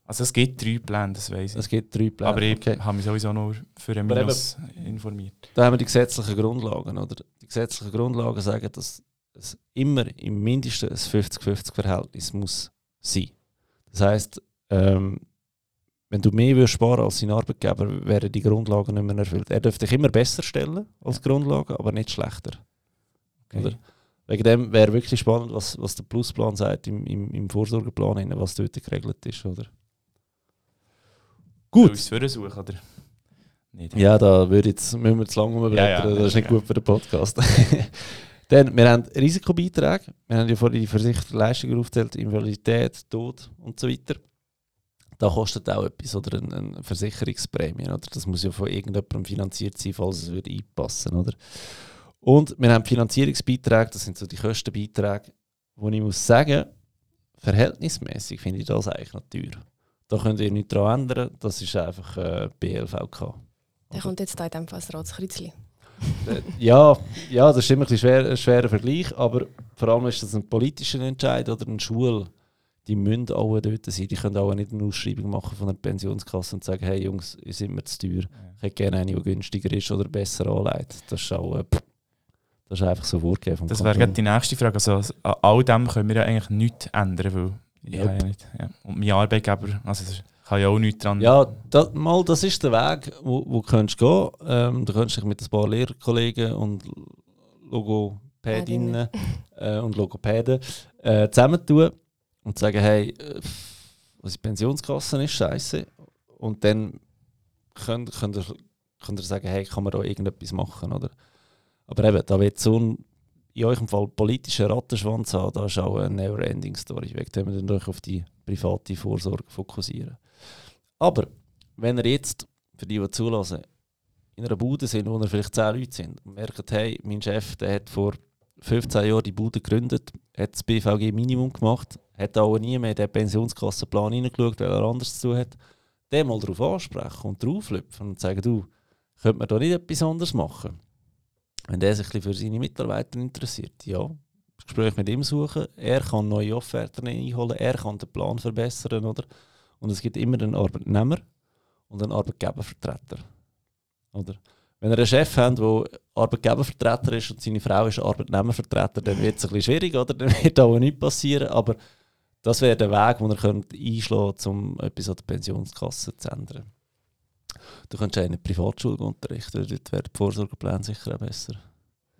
Also es gibt drei Pläne, das weiß ich. Es gibt drei Pläne. Aber ich okay. habe mich sowieso nur für einen Aber eben- Minus informiert. Da haben wir die gesetzlichen Grundlagen. Oder? Die gesetzlichen Grundlagen sagen, dass es immer im mindesten ein 50-50-Verhältnis muss sein. Das heisst, ähm, wenn du mehr würdest sparen als dein Arbeitgeber, wären die Grundlagen nicht mehr erfüllt. Er dürfte dich immer besser stellen als Grundlagen, aber nicht schlechter. Okay. Oder? Wegen dem wäre wirklich spannend, was, was der Plusplan sagt im, im, im Vorsorgeplan, hin, was dort geregelt ist. Oder? Gut. Für suchen, oder? Nicht. Ja, da würde jetzt, müssen wir zu lange umblättern, Ja, ja, das ist nicht ja. gut für den Podcast. Dann, wir haben Risikobeiträge, wir haben ja vorhin die versicherte Leistungen aufgezählt, Invalidität, Tod und so weiter. Da kostet auch etwas, oder eine, eine Versicherungsprämie, oder? Das muss ja von irgendjemandem finanziert sein, falls es würde einpassen, oder? Und wir haben Finanzierungsbeiträge, das sind so die Kostenbeiträge, wo ich muss sagen, verhältnismäßig finde ich das eigentlich noch teuer. Da könnt ihr nichts daran ändern, das ist einfach äh, BLVK. Der kommt jetzt da in dem Fall das Ratskreuzchen. Ja, ja, das ist immer ein, schwer, ein schwerer Vergleich, aber vor allem ist das ein politischer Entscheid oder eine Schule. Die müssen alle dort sein. Die können auch nicht eine Ausschreibung machen von einer Pensionskasse und sagen, hey Jungs, ihr seid mir zu teuer. Ich hätte gerne eine, die günstiger ist oder besser anleitet. Das ist auch, äh, pff, das ist einfach so vorgegeben vom Das wäre gerade die nächste Frage. Also, an all dem können wir ja eigentlich nichts ändern, weil ich Yep. ja nicht. Ja. Und mein Arbeitgeber, also das kann ja auch nichts dran. Ja, da, mal, das ist der Weg, wo, wo du könntest gehen ähm, Du könntest dich mit ein paar Lehrkollegen und Logopädinnen äh, und Logopäden äh, zusammentun und sagen, hey, äh, was die Pensionskasse ist, scheiße. Und dann könnt, könnt, ihr, könnt ihr sagen, hey, kann man da irgendetwas machen, oder? Aber eben, da wird so ein, in eurem Fall politischer Rattenschwanz haben, da ist auch eine Never-Ending-Story. Wegen dem wir dann euch auf die private Vorsorge fokussieren. Aber wenn ihr jetzt, für die, die zulassen, in einer Bude sind, wo vielleicht 10 Leute sind und merkt, hey, mein Chef, der hat vor 15 Jahren die Bude gegründet, hat das BVG Minimum gemacht, hat auch nie mehr in den Pensionskassenplan hineingeschaut, weil er anders zu hat, den mal darauf ansprechen und drauflüpfen und sagen, du, könnte man da nicht etwas anderes machen? Wenn der sich für seine Mitarbeiter interessiert, ja, das Gespräch mit ihm suchen, er kann neue Offerten einholen, er kann den Plan verbessern, oder? Und es gibt immer einen Arbeitnehmer und einen Arbeitgebervertreter. Oder? Wenn ihr einen Chef habt, der Arbeitgebervertreter ist und seine Frau ist Arbeitnehmervertreter, dann wird es ein bisschen schwierig, oder? Dann wird auch nichts passieren. Aber das wäre der Weg, den ihr könnt einschlagen könnt, um etwas an der Pensionskasse zu ändern. Du könntest in einer Privatschule unterrichten, dort wäre der Vorsorgeplan sicher auch besser.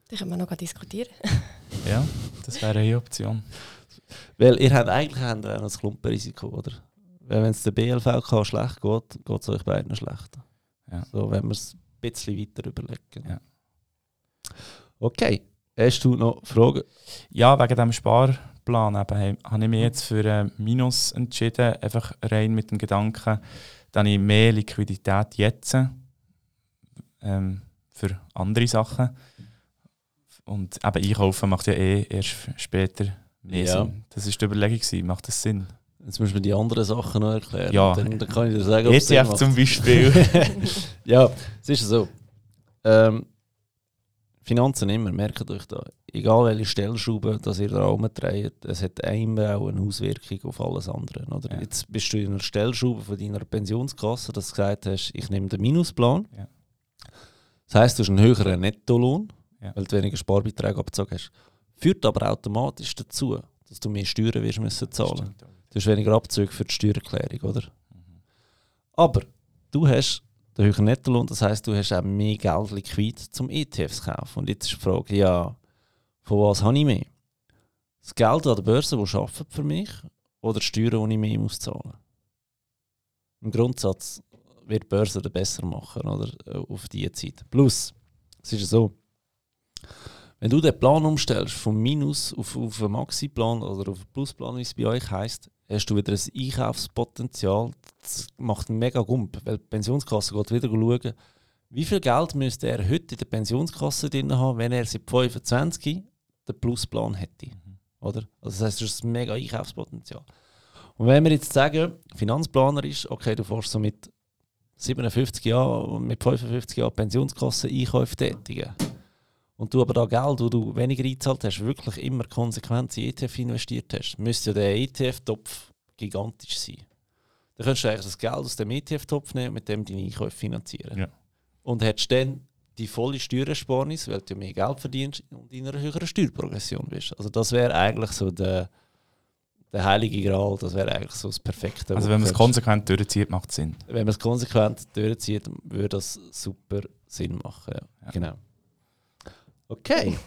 Da können wir noch diskutieren. Ja, das wäre eine Option. Weil ihr habt eigentlich habt ihr auch noch das Klumpenrisiko, oder? Weil wenn es der BLVK schlecht geht, geht es euch beiden schlecht. Ja. So, wenn wir es ein bisschen weiter überlegen. Ja. Okay, hast du noch Fragen? Ja, wegen dem Sparplan eben, habe ich mich jetzt für ein Minus entschieden, einfach rein mit dem Gedanken, dass ich mehr Liquidität jetzt ähm, für andere Sachen und eben einkaufen macht ja eh erst später mehr Ja. Sinn. Das war die Überlegung, gewesen. macht das Sinn? Jetzt müssen wir die anderen Sachen noch erklären. Ja. Dann, dann kann ich dir sagen, ob ETF zum Beispiel. ja, es ist so. Ähm, Finanzen immer, merkt euch da. Egal welche Stellschraube dass ihr da rumdreht, es hat immer auch eine Auswirkung auf alles andere. Oder? Ja. Jetzt bist du in einer Stellschraube von deiner Pensionskasse, dass du gesagt hast, ich nehme den Minusplan. Ja. Das heisst, du hast einen höheren Nettolohn, Ja. weil du weniger Sparbeträge abgezogen hast. Führt aber automatisch dazu, dass du mehr Steuern wirst müssen zahlen. Du hast weniger Abzüge für die Steuererklärung, oder? Mhm. Aber du hast der höhere Nettolohn. Das heißt, du hast auch mehr Geld liquid zum ETFs kaufen. Und jetzt ist die Frage, ja, von was habe ich mehr? Das Geld an der Börse, das arbeitet für mich, oder die Steuern, die ich mehr muss zahlen Im Grundsatz wird die Börse den besser machen oder, äh, auf diese Zeit. Plus, es ist so, wenn du den Plan umstellst, vom Minus auf, auf einen Maxi-Plan oder auf einen Plusplan, wie es bei euch heisst, hast du wieder ein Einkaufspotenzial. Das macht einen mega Gump, weil die Pensionskasse geht wieder schauen, wie viel Geld müsste er heute in der Pensionskasse drin haben, wenn er seit 25 den Plusplan hätte. Mhm. Oder? Also das heißt, das ist ein mega Einkaufspotenzial. Und wenn wir jetzt sagen, Finanzplaner ist, okay, du fährst so mit 57 Jahren, mit 55 Jahren Pensionskasse Einkäufe tätigen und du aber da Geld, wo du weniger eingezahlt hast, wirklich immer konsequent in ETF investiert hast, müsste ja der ETF-Topf gigantisch sein. Dann könntest du eigentlich das Geld aus dem ETF-Topf nehmen und mit dem deine Einkäufe finanzieren. Ja. Und hättest dann die volle Steuersparnis, weil du mehr Geld verdienst und in einer höheren Steuerprogression bist. Also das wäre eigentlich so der, der heilige Gral, das wäre eigentlich so das Perfekte. Also wenn man es konsequent durchzieht, macht es Sinn. Wenn man es konsequent durchzieht, würde das super Sinn machen. Ja. Ja. Genau. Okay.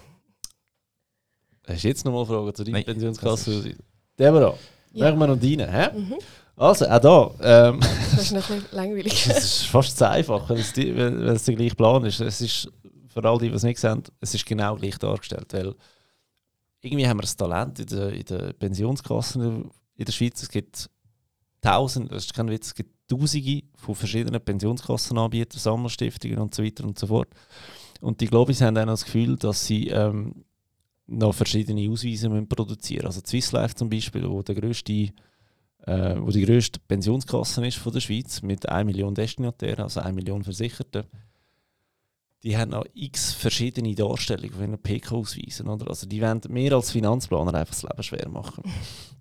Hast du jetzt noch mal Fragen zu deiner Pensionskasse? Deborah, ja. machen wir noch deine. Hä? Mhm. Also, auch da. Ähm, das ist noch ein bisschen langweilig. das ist fast zu einfach, wenn es, die, wenn es der gleiche Plan ist. Es ist, für all die, die es nicht sehen, es ist genau gleich dargestellt. Weil irgendwie haben wir das Talent in den in der Pensionskassen in der Schweiz. Es gibt tausend, das ist kein Witz, es gibt tausende von verschiedenen Pensionskassenanbietern, Sammlerstiftungen und so weiter und so fort. Und die Globis haben auch das Gefühl, dass sie ähm, noch verschiedene Ausweise müssen produzieren müssen. Also Swiss Life zum Beispiel, wo, der grösste, äh, wo die grösste Pensionskasse ist von der Schweiz, mit 1 Million Destinatären, also 1 Million Versicherten, die haben noch x verschiedene Darstellungen von ihren PK ausweisen. Oder? Also die wollen mehr als Finanzplaner einfach das Leben schwer machen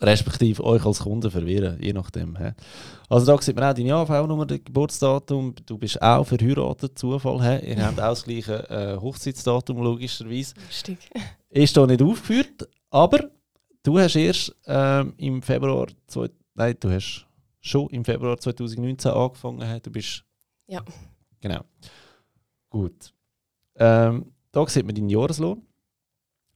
respektive euch als Kunden verwirren, je nachdem. He. Also da sieht man auch deine AV-Nummer, das Geburtsdatum, du bist auch verheiratet, Zufall, he. ihr habt auch das gleiche äh, Hochzeitsdatum logischerweise. Lustig. Ist da nicht aufgeführt, aber du hast erst ähm, im Februar, zwei, nein, du hast schon im Februar 2019 angefangen, du bist... Ja. Genau. Gut. Ähm, da sieht man deinen Jahreslohn.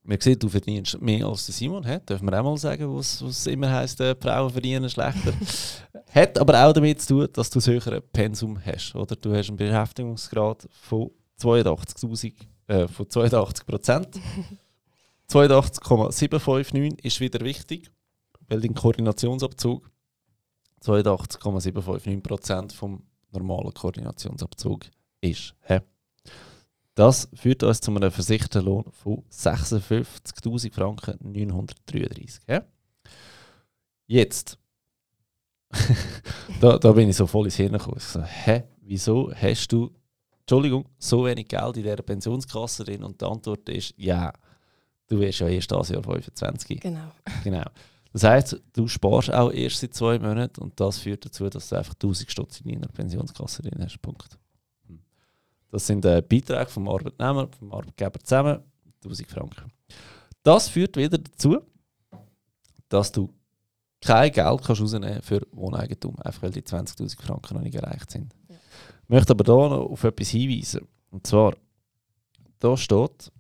Man sieht, du verdienst mehr als der Simon. He? Dürfen wir auch mal sagen, was, was immer heisst, äh, Frauen verdienen schlechter. Hat aber auch damit zu tun, dass du ein höheres Pensum hast. Oder? Du hast einen Beschäftigungsgrad von 82, äh, von 82 Prozent. 82,759 ist wieder wichtig, weil dein Koordinationsabzug 82,759 Prozent vom normalen Koordinationsabzug ist. He? Das führt uns zu einem versicherten Lohn von 56.000 Franken 933. Ja? Jetzt, da, da bin ich so voll ins Hirn gekommen. Ich so, hä, wieso hast du, Entschuldigung, so wenig Geld in dieser Pensionskasse drin? Und die Antwort ist, ja, du wirst ja erst das Jahr 25. Genau. genau. Das heisst, du sparst auch erst seit zwei Monaten und das führt dazu, dass du einfach 1000 Stutz in deiner Pensionskasse drin hast. Punkt. Das sind äh, Beiträge vom Arbeitnehmer, vom Arbeitgeber zusammen, 1000 Franken. Das führt wieder dazu, dass du kein Geld kannst rausnehmen für Wohneigentum, einfach weil die 20.000 Franken noch nicht erreicht sind. Ja. Ich möchte aber hier noch auf etwas hinweisen. Und zwar, da steht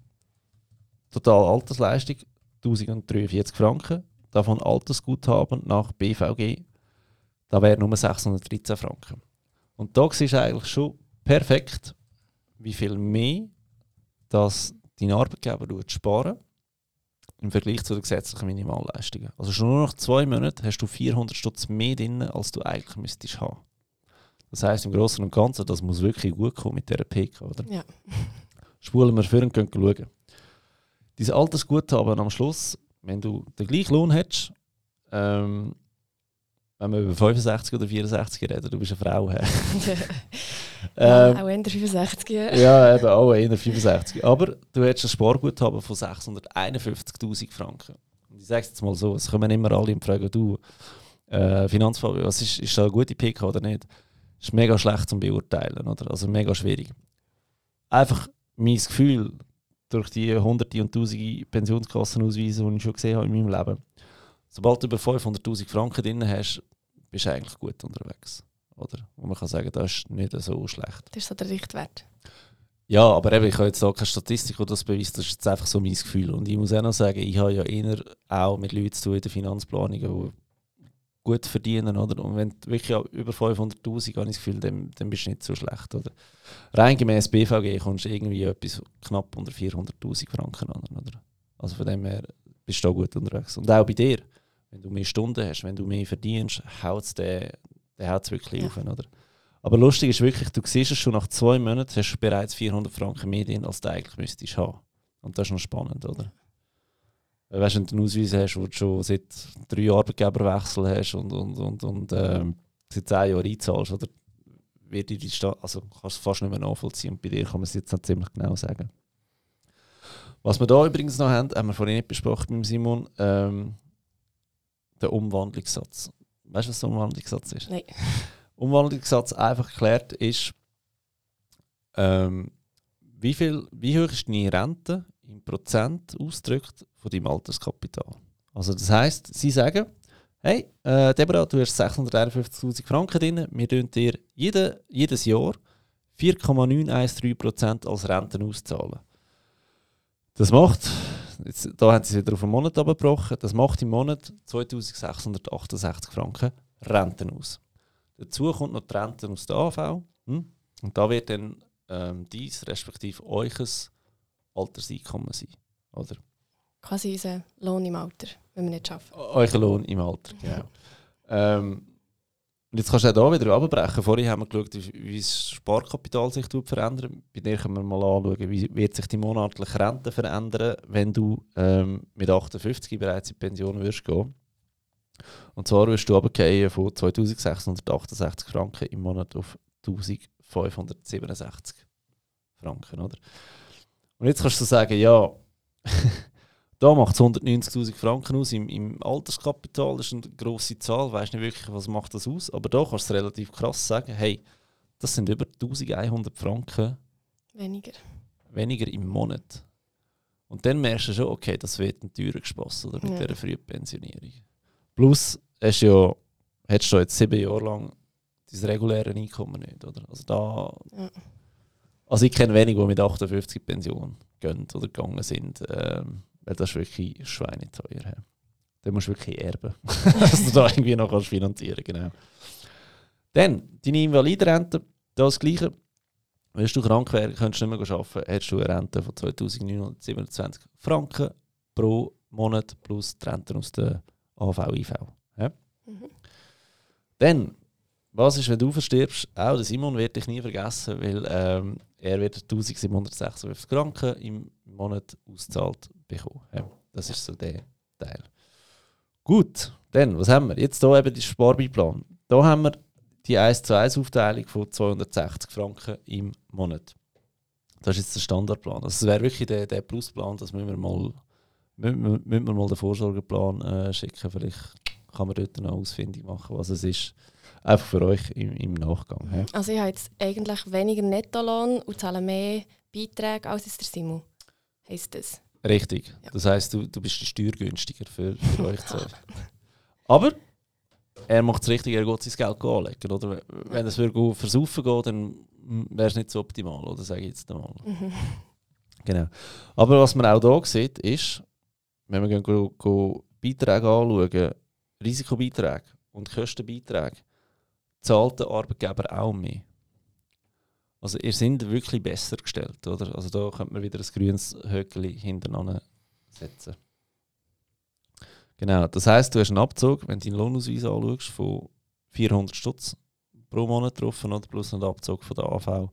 total Altersleistung 1043 Franken, davon Altersguthaben nach BVG, da wären nur 613 Franken. Und da ist eigentlich schon perfekt, wie viel mehr dass dein Arbeitgeber sparen im Vergleich zu den gesetzlichen Minimalleistungen. Also schon nur nach zwei Monaten hast du 400 Stutz mehr drin, als du eigentlich müsstest haben. Das heisst im Großen und Ganzen, das muss wirklich gut kommen mit dieser PK, oder? Ja. Spulen wir vor und können schauen. Dein Altersguthaben am Schluss, wenn du den gleichen Lohn hättest, ähm, wenn wir über 65 oder 64 reden, du bist eine Frau. ähm, auch eher 65. ja, eben auch eher 65. Aber du hättest ein Sparguthaben von 651'000 Franken. Und ich sage es jetzt mal so, es kommen immer alle und fragen, du, äh, Finanzfabio, was ist, ist da eine gute PK oder nicht? Das ist mega schlecht zum Beurteilen, oder? also mega schwierig. Einfach mein Gefühl, durch die hunderte und tausende Pensionskassenausweise, die ich schon gesehen habe in meinem Leben, sobald du über 500'000 Franken drin hast, bist du eigentlich gut unterwegs. Oder? Wo man kann sagen, das ist nicht so schlecht. Das ist so der Richtwert. Ja, aber eben, ich habe jetzt auch keine Statistik, die das beweist, das ist jetzt einfach so mein Gefühl. Und ich muss auch noch sagen, ich habe ja eher auch mit Leuten zu tun in der Finanzplanung, die gut verdienen, oder? Und wenn du wirklich über 500'000 habe ich das Gefühl, dann, dann bist du nicht so schlecht, oder? Rein gemäß BVG kommst du irgendwie etwas knapp unter 400'000 Franken an, oder? Also von dem her bist du auch gut unterwegs. Und auch bei dir, wenn du mehr Stunden hast, wenn du mehr verdienst, haut es den, den haut's wirklich ja. auf, oder? Aber lustig ist wirklich, du siehst es schon nach zwei Monaten, hast du bereits 400 Franken mehr drin, als du eigentlich müsstest haben. Und das ist noch spannend, oder? Weißt wenn du einen Ausweis hast, wo du schon seit drei Arbeitgeberwechsel hast und, und, und, und ähm, seit zehn Jahren einzahlst, oder? Wird die Sta also kannst du fast nicht mehr nachvollziehen. Und bei dir kann man es jetzt noch ziemlich genau sagen. Was wir da übrigens noch haben, haben wir vorhin nicht besprochen mit Simon, ähm, der Umwandlungssatz. Weißt du, was der Umwandlungssatz ist? Nein. Umwandlungssatz einfach erklärt ist, ähm, wie, viel, wie hoch ist deine Rente in Prozent ausgedrückt von deinem Alterskapital. Also das heißt, sie sagen, hey, äh, Deborah, du hast 651'000 Franken drin, wir tun dir jede, jedes Jahr 4,913% als Renten auszahlen. Das macht, jetzt, da haben sie es wieder auf einen Monat abgebrochen, das macht im Monat 2668 Franken Renten aus. Dazu kommt noch die Rente aus der AV. Hm? Und da wird dann ähm, dies, respektive euches Alterseinkommen sein. Oder? Quasi unser Lohn im Alter, wenn wir nicht arbeiten. Euer Lohn im Alter, genau. ähm, und jetzt kannst du auch hier wieder abbrechen. Vorhin haben wir geschaut, wie das Sparkapital sich verändert. Bei dir können wir mal anschauen, wie wird sich die monatliche Rente verändern, wenn du ähm, mit 58 bereits in Pension wirst gehen. Und zwar wirst du runtergehen von 2668 Franken im Monat auf 1567 Franken. Oder? Und jetzt kannst du sagen, ja, da macht es 190.000 Franken aus im, im, Alterskapital, das ist eine grosse Zahl, weißt nicht wirklich, was macht das aus, aber da kannst du relativ krass sagen, hey, das sind über 1100 Franken weniger, weniger im Monat. Und dann merkst du schon, okay, das wird ein teurer Gespass oder mit ja. dieser frühen Pensionierung. Plus, hast ja, hättest du jetzt sieben Jahre lang dein reguläre Einkommen nicht, oder? Also da... Ja. Also ich kenne wenige, die mit 58 Pension gehen oder gegangen sind. Ähm, weil das ist wirklich schweineteuer. Ja. Da musst du wirklich erben, dass du da irgendwie noch kannst finanzieren genau. Dann, deine Invalidenrente, das Gleiche. Wenn du krank wärst, könntest du nicht mehr arbeiten, hättest du eine Rente von 2927 Franken pro Monat plus die Rente aus der AV-IV. Ja? Mhm. Dann, was ist, wenn du verstirbst? Auch der Simon wird dich nie vergessen, weil ähm, er wird 1756 Franken im Monat ausgezahlt bekommen. Das ist so der Teil. Gut, dann, was haben wir? Jetzt hier eben den Sparbeiplan. Da haben wir die 1 zu 1 Aufteilung von 260 Franken im Monat. Das ist jetzt der Standardplan. Also das wäre wirklich der, der Plusplan, das müssen wir mal, müssen, wir mal den Vorsorgeplan äh, schicken. Vielleicht kann man dort eine Ausfindung machen, was es ist. Einfach für euch im, im Nachgang. He? Also ich habe jetzt eigentlich weniger Nettolohn und zahle mehr Beiträge als der Simon. Heißt das? Richtig. Ja. Das heisst, du, du bist steuergünstiger für, für euch. Aber er macht es richtig, er geht sein Geld anlegen. Oder? Wenn es Versaufen geht, dann wäre es nicht so optimal, oder sage ich jetzt einmal. Mhm. Genau. Aber was man auch hier sieht, ist, wenn wir gehen, gehen Beiträge anschauen, Risikobeiträge und Kostenbeiträge, zahlt der Arbeitgeber auch mehr. Also ihr seid wirklich besser gestellt, oder? Also da könnte man wieder ein grünes Höckli hintereinander setzen. Genau, das heißt, du hast einen Abzug, wenn du deinen Lohnausweis anschaust, von 400 Stutz pro Monat drauf, oder? plus einen Abzug von der AV.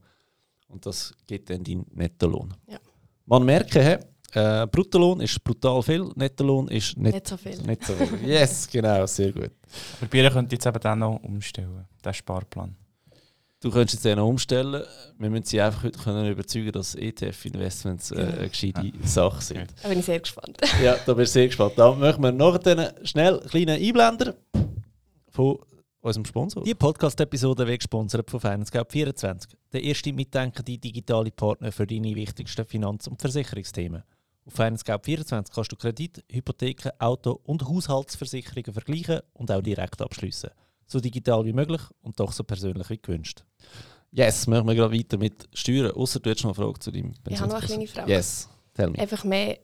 Und das gibt dann deinen Nettolohn. Ja. Man merke, äh, Bruttolohn ist brutal viel, Nettolohn ist nicht, nicht so viel. Nicht so viel. Yes, genau, sehr gut. Aber bei ihr könnt jetzt eben dann noch umstellen, den Sparplan. Du könntest jetzt den umstellen. Wir müssen sie einfach heute können überzeugen, dass ETF-Investments äh, eine gescheite ja. Sache sind. Da bin ich sehr gespannt. ja, da bin ich sehr gespannt. Da möchten wir noch einen schnell kleinen Einblender von unserem Sponsor. Die Podcast-Episode wird gesponsert von FinanceGap24, der erste mitdenkende digitale Partner für deine wichtigsten Finanz- und Versicherungsthemen. Auf FinanceGap24 kannst du Kredit, Hypotheken, Auto- und Haushaltsversicherungen vergleichen und auch direkt abschließen. so digital wie möglich und doch so persönlich wie gewünscht. Yes, machen wir gerade weiter mit Steuern. Außer du hast noch eine Frage zu deinem Ich habe noch eine kleine Frage. Yes, tell me. Einfach mehr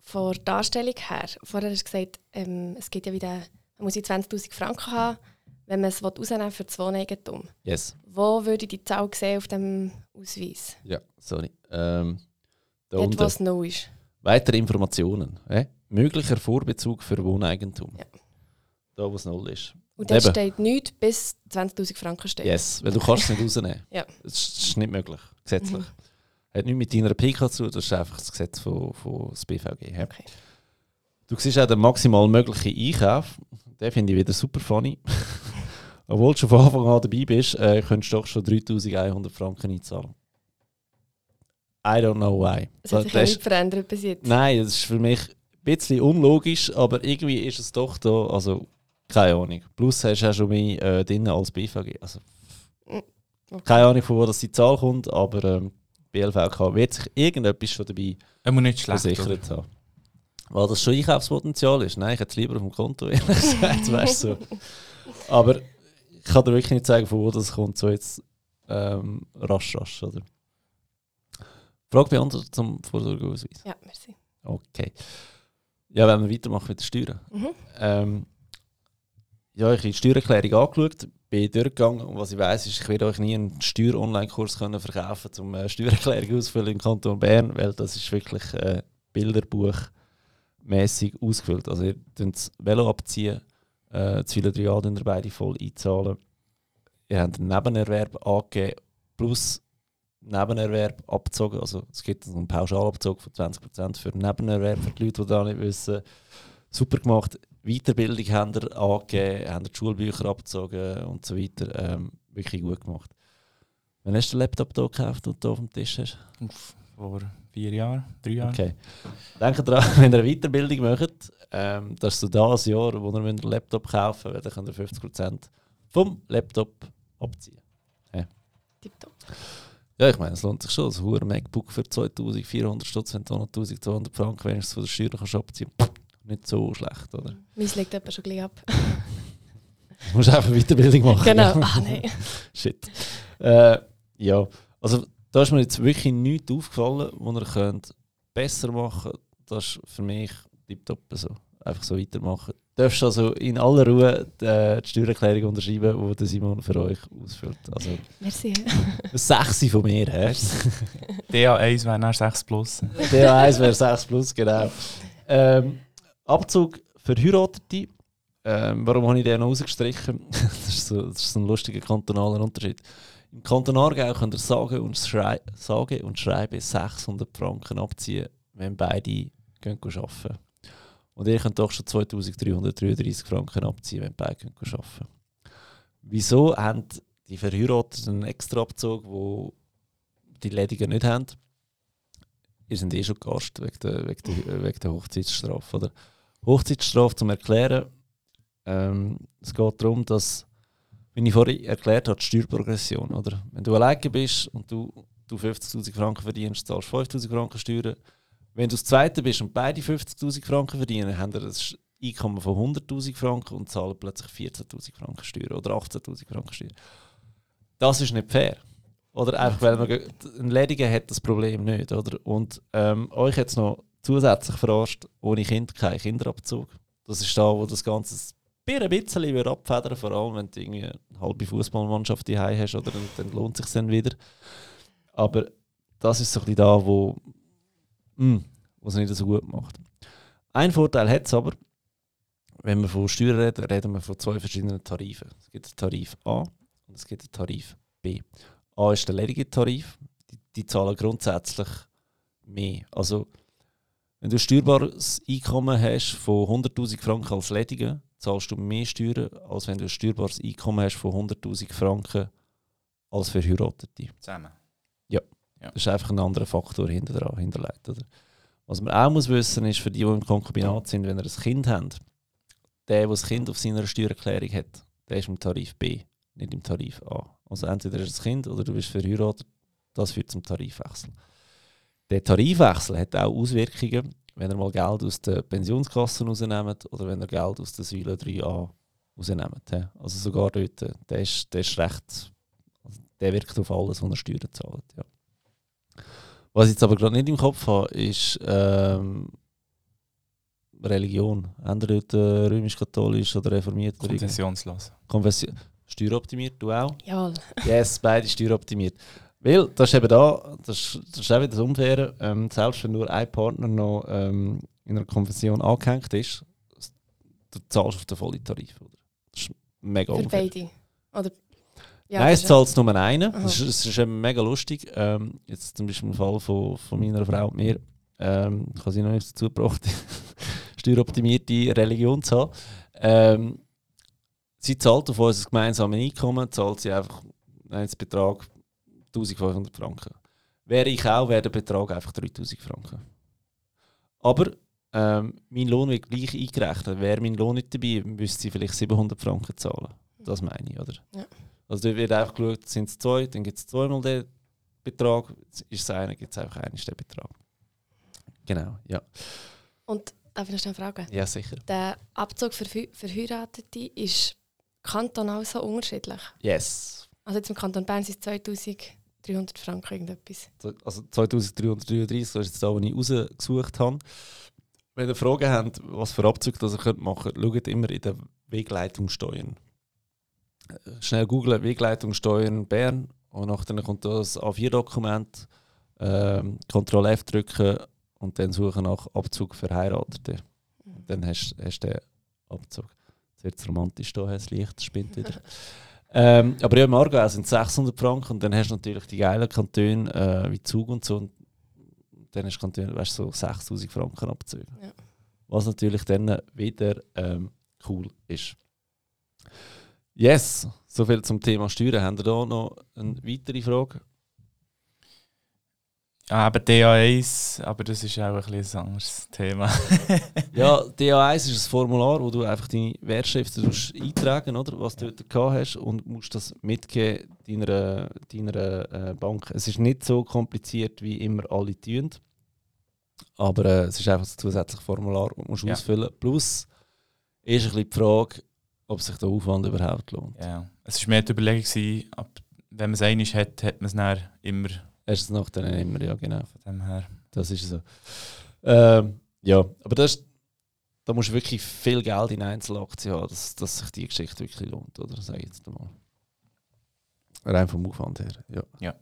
von der Darstellung her. Vorher hast du gesagt, ähm, es gibt ja wieder, man muss ja 20'000 Franken haben, wenn man es rausnehmen will für das Wohneigentum. Yes. Wo würde ich die Zahl sehen auf dem Ausweis? Ja, sorry. Ähm, da Dort, unten. was neu ist. Weitere Informationen. Äh? Möglicher Vorbezug für Wohneigentum. Ja. Da, wo es null ist. Und Eben. steht nichts bis 20'000 Franken steht. Yes, weil du kannst es nicht rausnehmen. Ja. Das ist nicht möglich, gesetzlich. Mhm. Hat nichts mit deiner PK zu das ist einfach das Gesetz von, von das BVG. Ja. Okay. Du siehst auch den maximal möglichen Einkauf. Den finde ich wieder super funny. Obwohl du schon von Anfang an dabei bist, äh, könntest du doch schon 3100 Franken einzahlen. I don't know why. Es hat Das sich ja ist- nicht verändert bis jetzt. Nein, das ist für mich ein bisschen unlogisch, aber irgendwie ist es doch da, also keine Ahnung. Plus hast du auch schon mehr äh, drin als BVG. Also, Okay. keine Ahnung, von wo das die Zahl kommt, aber ähm, BLVK wird sich irgendetwas schon dabei muss nicht schlecht versichert haben. Weil das schon Einkaufspotenzial ist. Nein, ich hätte es lieber auf dem Konto, ehrlich gesagt, weißt du. Aber ich kann dir wirklich nicht sagen, von wo das kommt, so jetzt ähm, rasch, rasch, oder? Frage beantwortet zum Vorsorgeausweis. Ja, merci. Okay. Ja, wenn wir weitermachen mit den Steuern. Mhm. Ähm, ja, ich habe die Steuererklärung angeschaut, bin durchgegangen und was ich weiß ist, ich werde euch nie einen Steuer-Online-Kurs können verkaufen zum äh, Steuererklärung ausfüllen im Kanton Bern, weil das ist wirklich äh, bilderbuchmäßig ausgefüllt. Also ihr könnt das Velo abziehen, äh, das viele drei Jahre dann beide voll einzahlen. Ihr habt einen Nebenerwerb angegeben plus Nebenerwerb abgezogen. Also es gibt einen Pauschalabzug von 20% für den Nebenerwerb, für die Leute, die da nicht wissen. Super gemacht. Weiterbildung haben ihr angegeben, haben die Schulbücher abgezogen und so weiter. Ähm, wirklich gut gemacht. Wann hast du den Laptop hier gekauft, du hier auf dem Tisch hast? Uff, vor vier Jahren, drei Jahren. Okay. Denkt daran, wenn ihr eine Weiterbildung macht, ähm, dass du das Jahr, wo ihr einen Laptop kaufen müsst, dann könnt ihr 50% vom Laptop abziehen. Tipptopp. Ja, ich meine, es lohnt sich schon. Ein hoher MacBook für 2400 Stutz, wenn du noch 1200 Franken wenigstens von der Steuer kannst abziehen Nicht so schlecht, oder? Meins legt etwa schon gleich ab. Du musst einfach Weiterbildung machen. genau. Ja. Ah, nein. Shit. Äh, ja, also da ist mir jetzt wirklich nichts aufgefallen, was ihr könnt besser machen. Das ist für mich tiptop so. Einfach so weitermachen. Du darfst also in aller Ruhe die, äh, die Steuererklärung unterschreiben, die der Simon für euch ausfüllt. Also Merci. 6 von mir, hä? DA1 wäre dann 6 plus. DA1 wäre 6 plus, genau. Ähm, Abzug für Heiratete. Ähm, warum habe ich den noch rausgestrichen? das, ist so, das ist so ein lustiger kantonaler Unterschied. Im Kanton Aargau könnt ihr sage und, schrei sage und schreibe 600 Franken abziehen, wenn beide gehen arbeiten. Und ihr könnt doch schon 2333 Franken abziehen, wenn gehen arbeiten. Wieso haben die Verheirateten einen extra Abzug, wo die Ledigen nicht haben? ihr sind eh schon Gast wegen der, wegen der, wegen der Hochzeitsstrafe. Oder? Hochzeitsstrafe zum Erklären. Ähm, es geht darum, dass, wie ich vorhin erklärt habe, die Steuerprogression. Oder? Wenn du alleine bist und du, du 50'000 Franken verdienst, zahlst du 5'000 Franken Steuern. Wenn du das Zweite bist und beide 50'000 Franken verdienen, haben wir ein Einkommen von 100'000 Franken und zahlen plötzlich 14'000 Franken Steuern oder 18'000 Franken Steuern. Das ist nicht fair. Oder einfach, weil man, ein Lediger hat das Problem nicht. Oder? Und ähm, euch jetzt noch zusätzlich verarscht, ohne Kind kein Kinderabzug. Das ist da, wo das Ganze ein bisschen wird abfedern vor allem wenn du irgendwie eine halbe Fußballmannschaft daheim hast, oder, dann, dann lohnt es sich dann wieder. Aber das ist so ein bisschen da, wo mh, wo es nicht so gut macht. Ein Vorteil hat es aber, wenn wir von Steuern reden, reden wir von zwei verschiedenen Tarifen. Es gibt den Tarif A und es gibt den Tarif B. A ist der ledige Tarif, die, die zahlen grundsätzlich mehr. Also, wenn du ein steuerbares Einkommen hast von 100.000 Franken als Ledige, zahlst du mehr Steuern, als wenn du ein steuerbares Einkommen hast von 100.000 Franken als Verheiratete. Zusammen. Das ist einfach ein anderer Faktor hinter hinterlegt. Oder? Was man auch muss wissen ist, für die, die im Konkubinat sind, wenn ihr ein Kind habt, der, der das Kind auf seiner Steuererklärung hat, der ist im Tarif B, nicht im Tarif A. Also entweder ist ein Kind oder du bist verheiratet, das führt zum Tarifwechsel. Der Tarifwechsel hat auch Auswirkungen, wenn ihr mal Geld aus der Pensionskasse rausnehmt oder wenn ihr Geld aus der Säule 3a rausnehmen. Ja. Also sogar dort, äh, der ist, der ist recht, also der wirkt auf alles, was er Steuern zahlt. Ja. Was ich jetzt aber gerade nicht im Kopf habe, ist ähm, Religion. Dort, äh, römisch-katholisch oder reformiert. Konfessionslos. Konfession. Steueroptimiert, du auch? Jawohl. Yes, beide steueroptimiert. Weil, das ist eben da, das, ist- das ist auch wieder das Unfaire, ähm, selbst wenn nur ein Partner noch ähm, in einer Konfession angehängt ist, du zahlst auf den vollen Tarif. Oder? Das ist mega Für unfair. beide. Oder, ja, Nein, es zahlt nur einen. Das ist, ist eben mega lustig. Ähm, jetzt zum Beispiel im Fall von, von meiner Frau und mir, ähm, ich habe sie noch nicht dazu gebracht, steueroptimierte Religion zu haben. Ähm, sie zahlt auf unser gemeinsames Einkommen, zahlt sie einfach einen Betrag 1500 Franken. Wäre ich auch, wäre der Betrag einfach 3000 Franken. Aber ähm, mein Lohn wird gleich eingerechnet. Wäre mein Lohn nicht dabei, müsste sie vielleicht 700 Franken zahlen. Das meine ich, oder? Ja. Also dort wird einfach geschaut, sind es zwei, dann gibt es zweimal den Betrag. Ist es einer, gibt es einfach einen den Betrag. Genau, ja. Und darf ich noch schnell fragen? Ja, sicher. Der Abzug für Verheiratete ist kantonal so unterschiedlich. Yes. Also jetzt im Kanton Bern sind es 2300 Franken irgendetwas. Also 2333, das ist jetzt da, was ich rausgesucht habe. Wenn ihr Fragen habt, was für Abzüge das ihr könnt machen könnt, schaut immer in den Wegleitungssteuern. Schnell googlen, Wegleitungssteuern Bern und nachher kommt das A4-Dokument, ähm, Ctrl F drücken und dann suchen nach Abzug für Heiratete. Dann hast du den Abzug. Jetzt wird es romantisch da, das Licht spinnt wieder. ähm, aber ja, im Aargau sind es 600 Franken und dann hast du natürlich die geilen Kantone äh, wie Zug und so. Und dann hast du Kantone, weißt, du, so 6000 Franken Abzüge. Ja. Was natürlich dann wieder ähm, cool ist. Yes, soviel zum Thema Steuern. Haben ihr da noch eine weitere Frage? Ja, aber DA1, aber das ist auch ein, ein anderes Thema. Ja, DA1 ist ein Formular, wo du einfach deine Wertschriften eintragen oder was du dort gehabt hast und musst das mitgeben deiner, deiner äh, Bank. Es ist nicht so kompliziert, wie immer alle tun. Aber äh, es ist einfach ein zusätzliches Formular, das du musst Ja. ausfüllen Plus ist ein bisschen die Frage, ob sich der Aufwand überhaupt lohnt. ja. Es war mehr die Überlegung, gewesen, ab, wenn man es einig hat, hat man es dann immer Erst nach dann immer, ja genau. von dem her. Das ist so. Ähm, ja, aber das, da musst du wirklich viel Geld in Einzelaktien haben, dass, dass sich die Geschichte wirklich lohnt, oder? Sag ich jetzt mal. Rein vom Aufwand her, ja. Ja.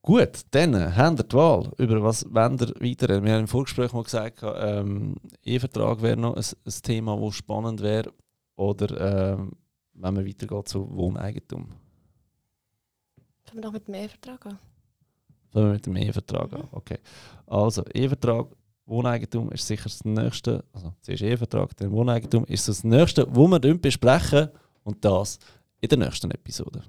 Gut, dann äh, habt ihr die Wahl. Über was wollt ihr weiter? Wir haben im Vorgespräch mal gesagt, ähm, E-Vertrag wäre noch ein, ein Thema, das spannend wäre. Oder ähm, wenn man weitergeht zu Wohneigentum. Fangen wir doch mit dem Ehevertrag an. Fangen wir mit dem E-Vertrag an. Okay. Also, E-Vertrag, Wohneigentum ist sicher das nächste. Also, zuerst E-Vertrag, dann Wohneigentum ist das nächste, wo wir besprechen. Und das in der nächsten Episode.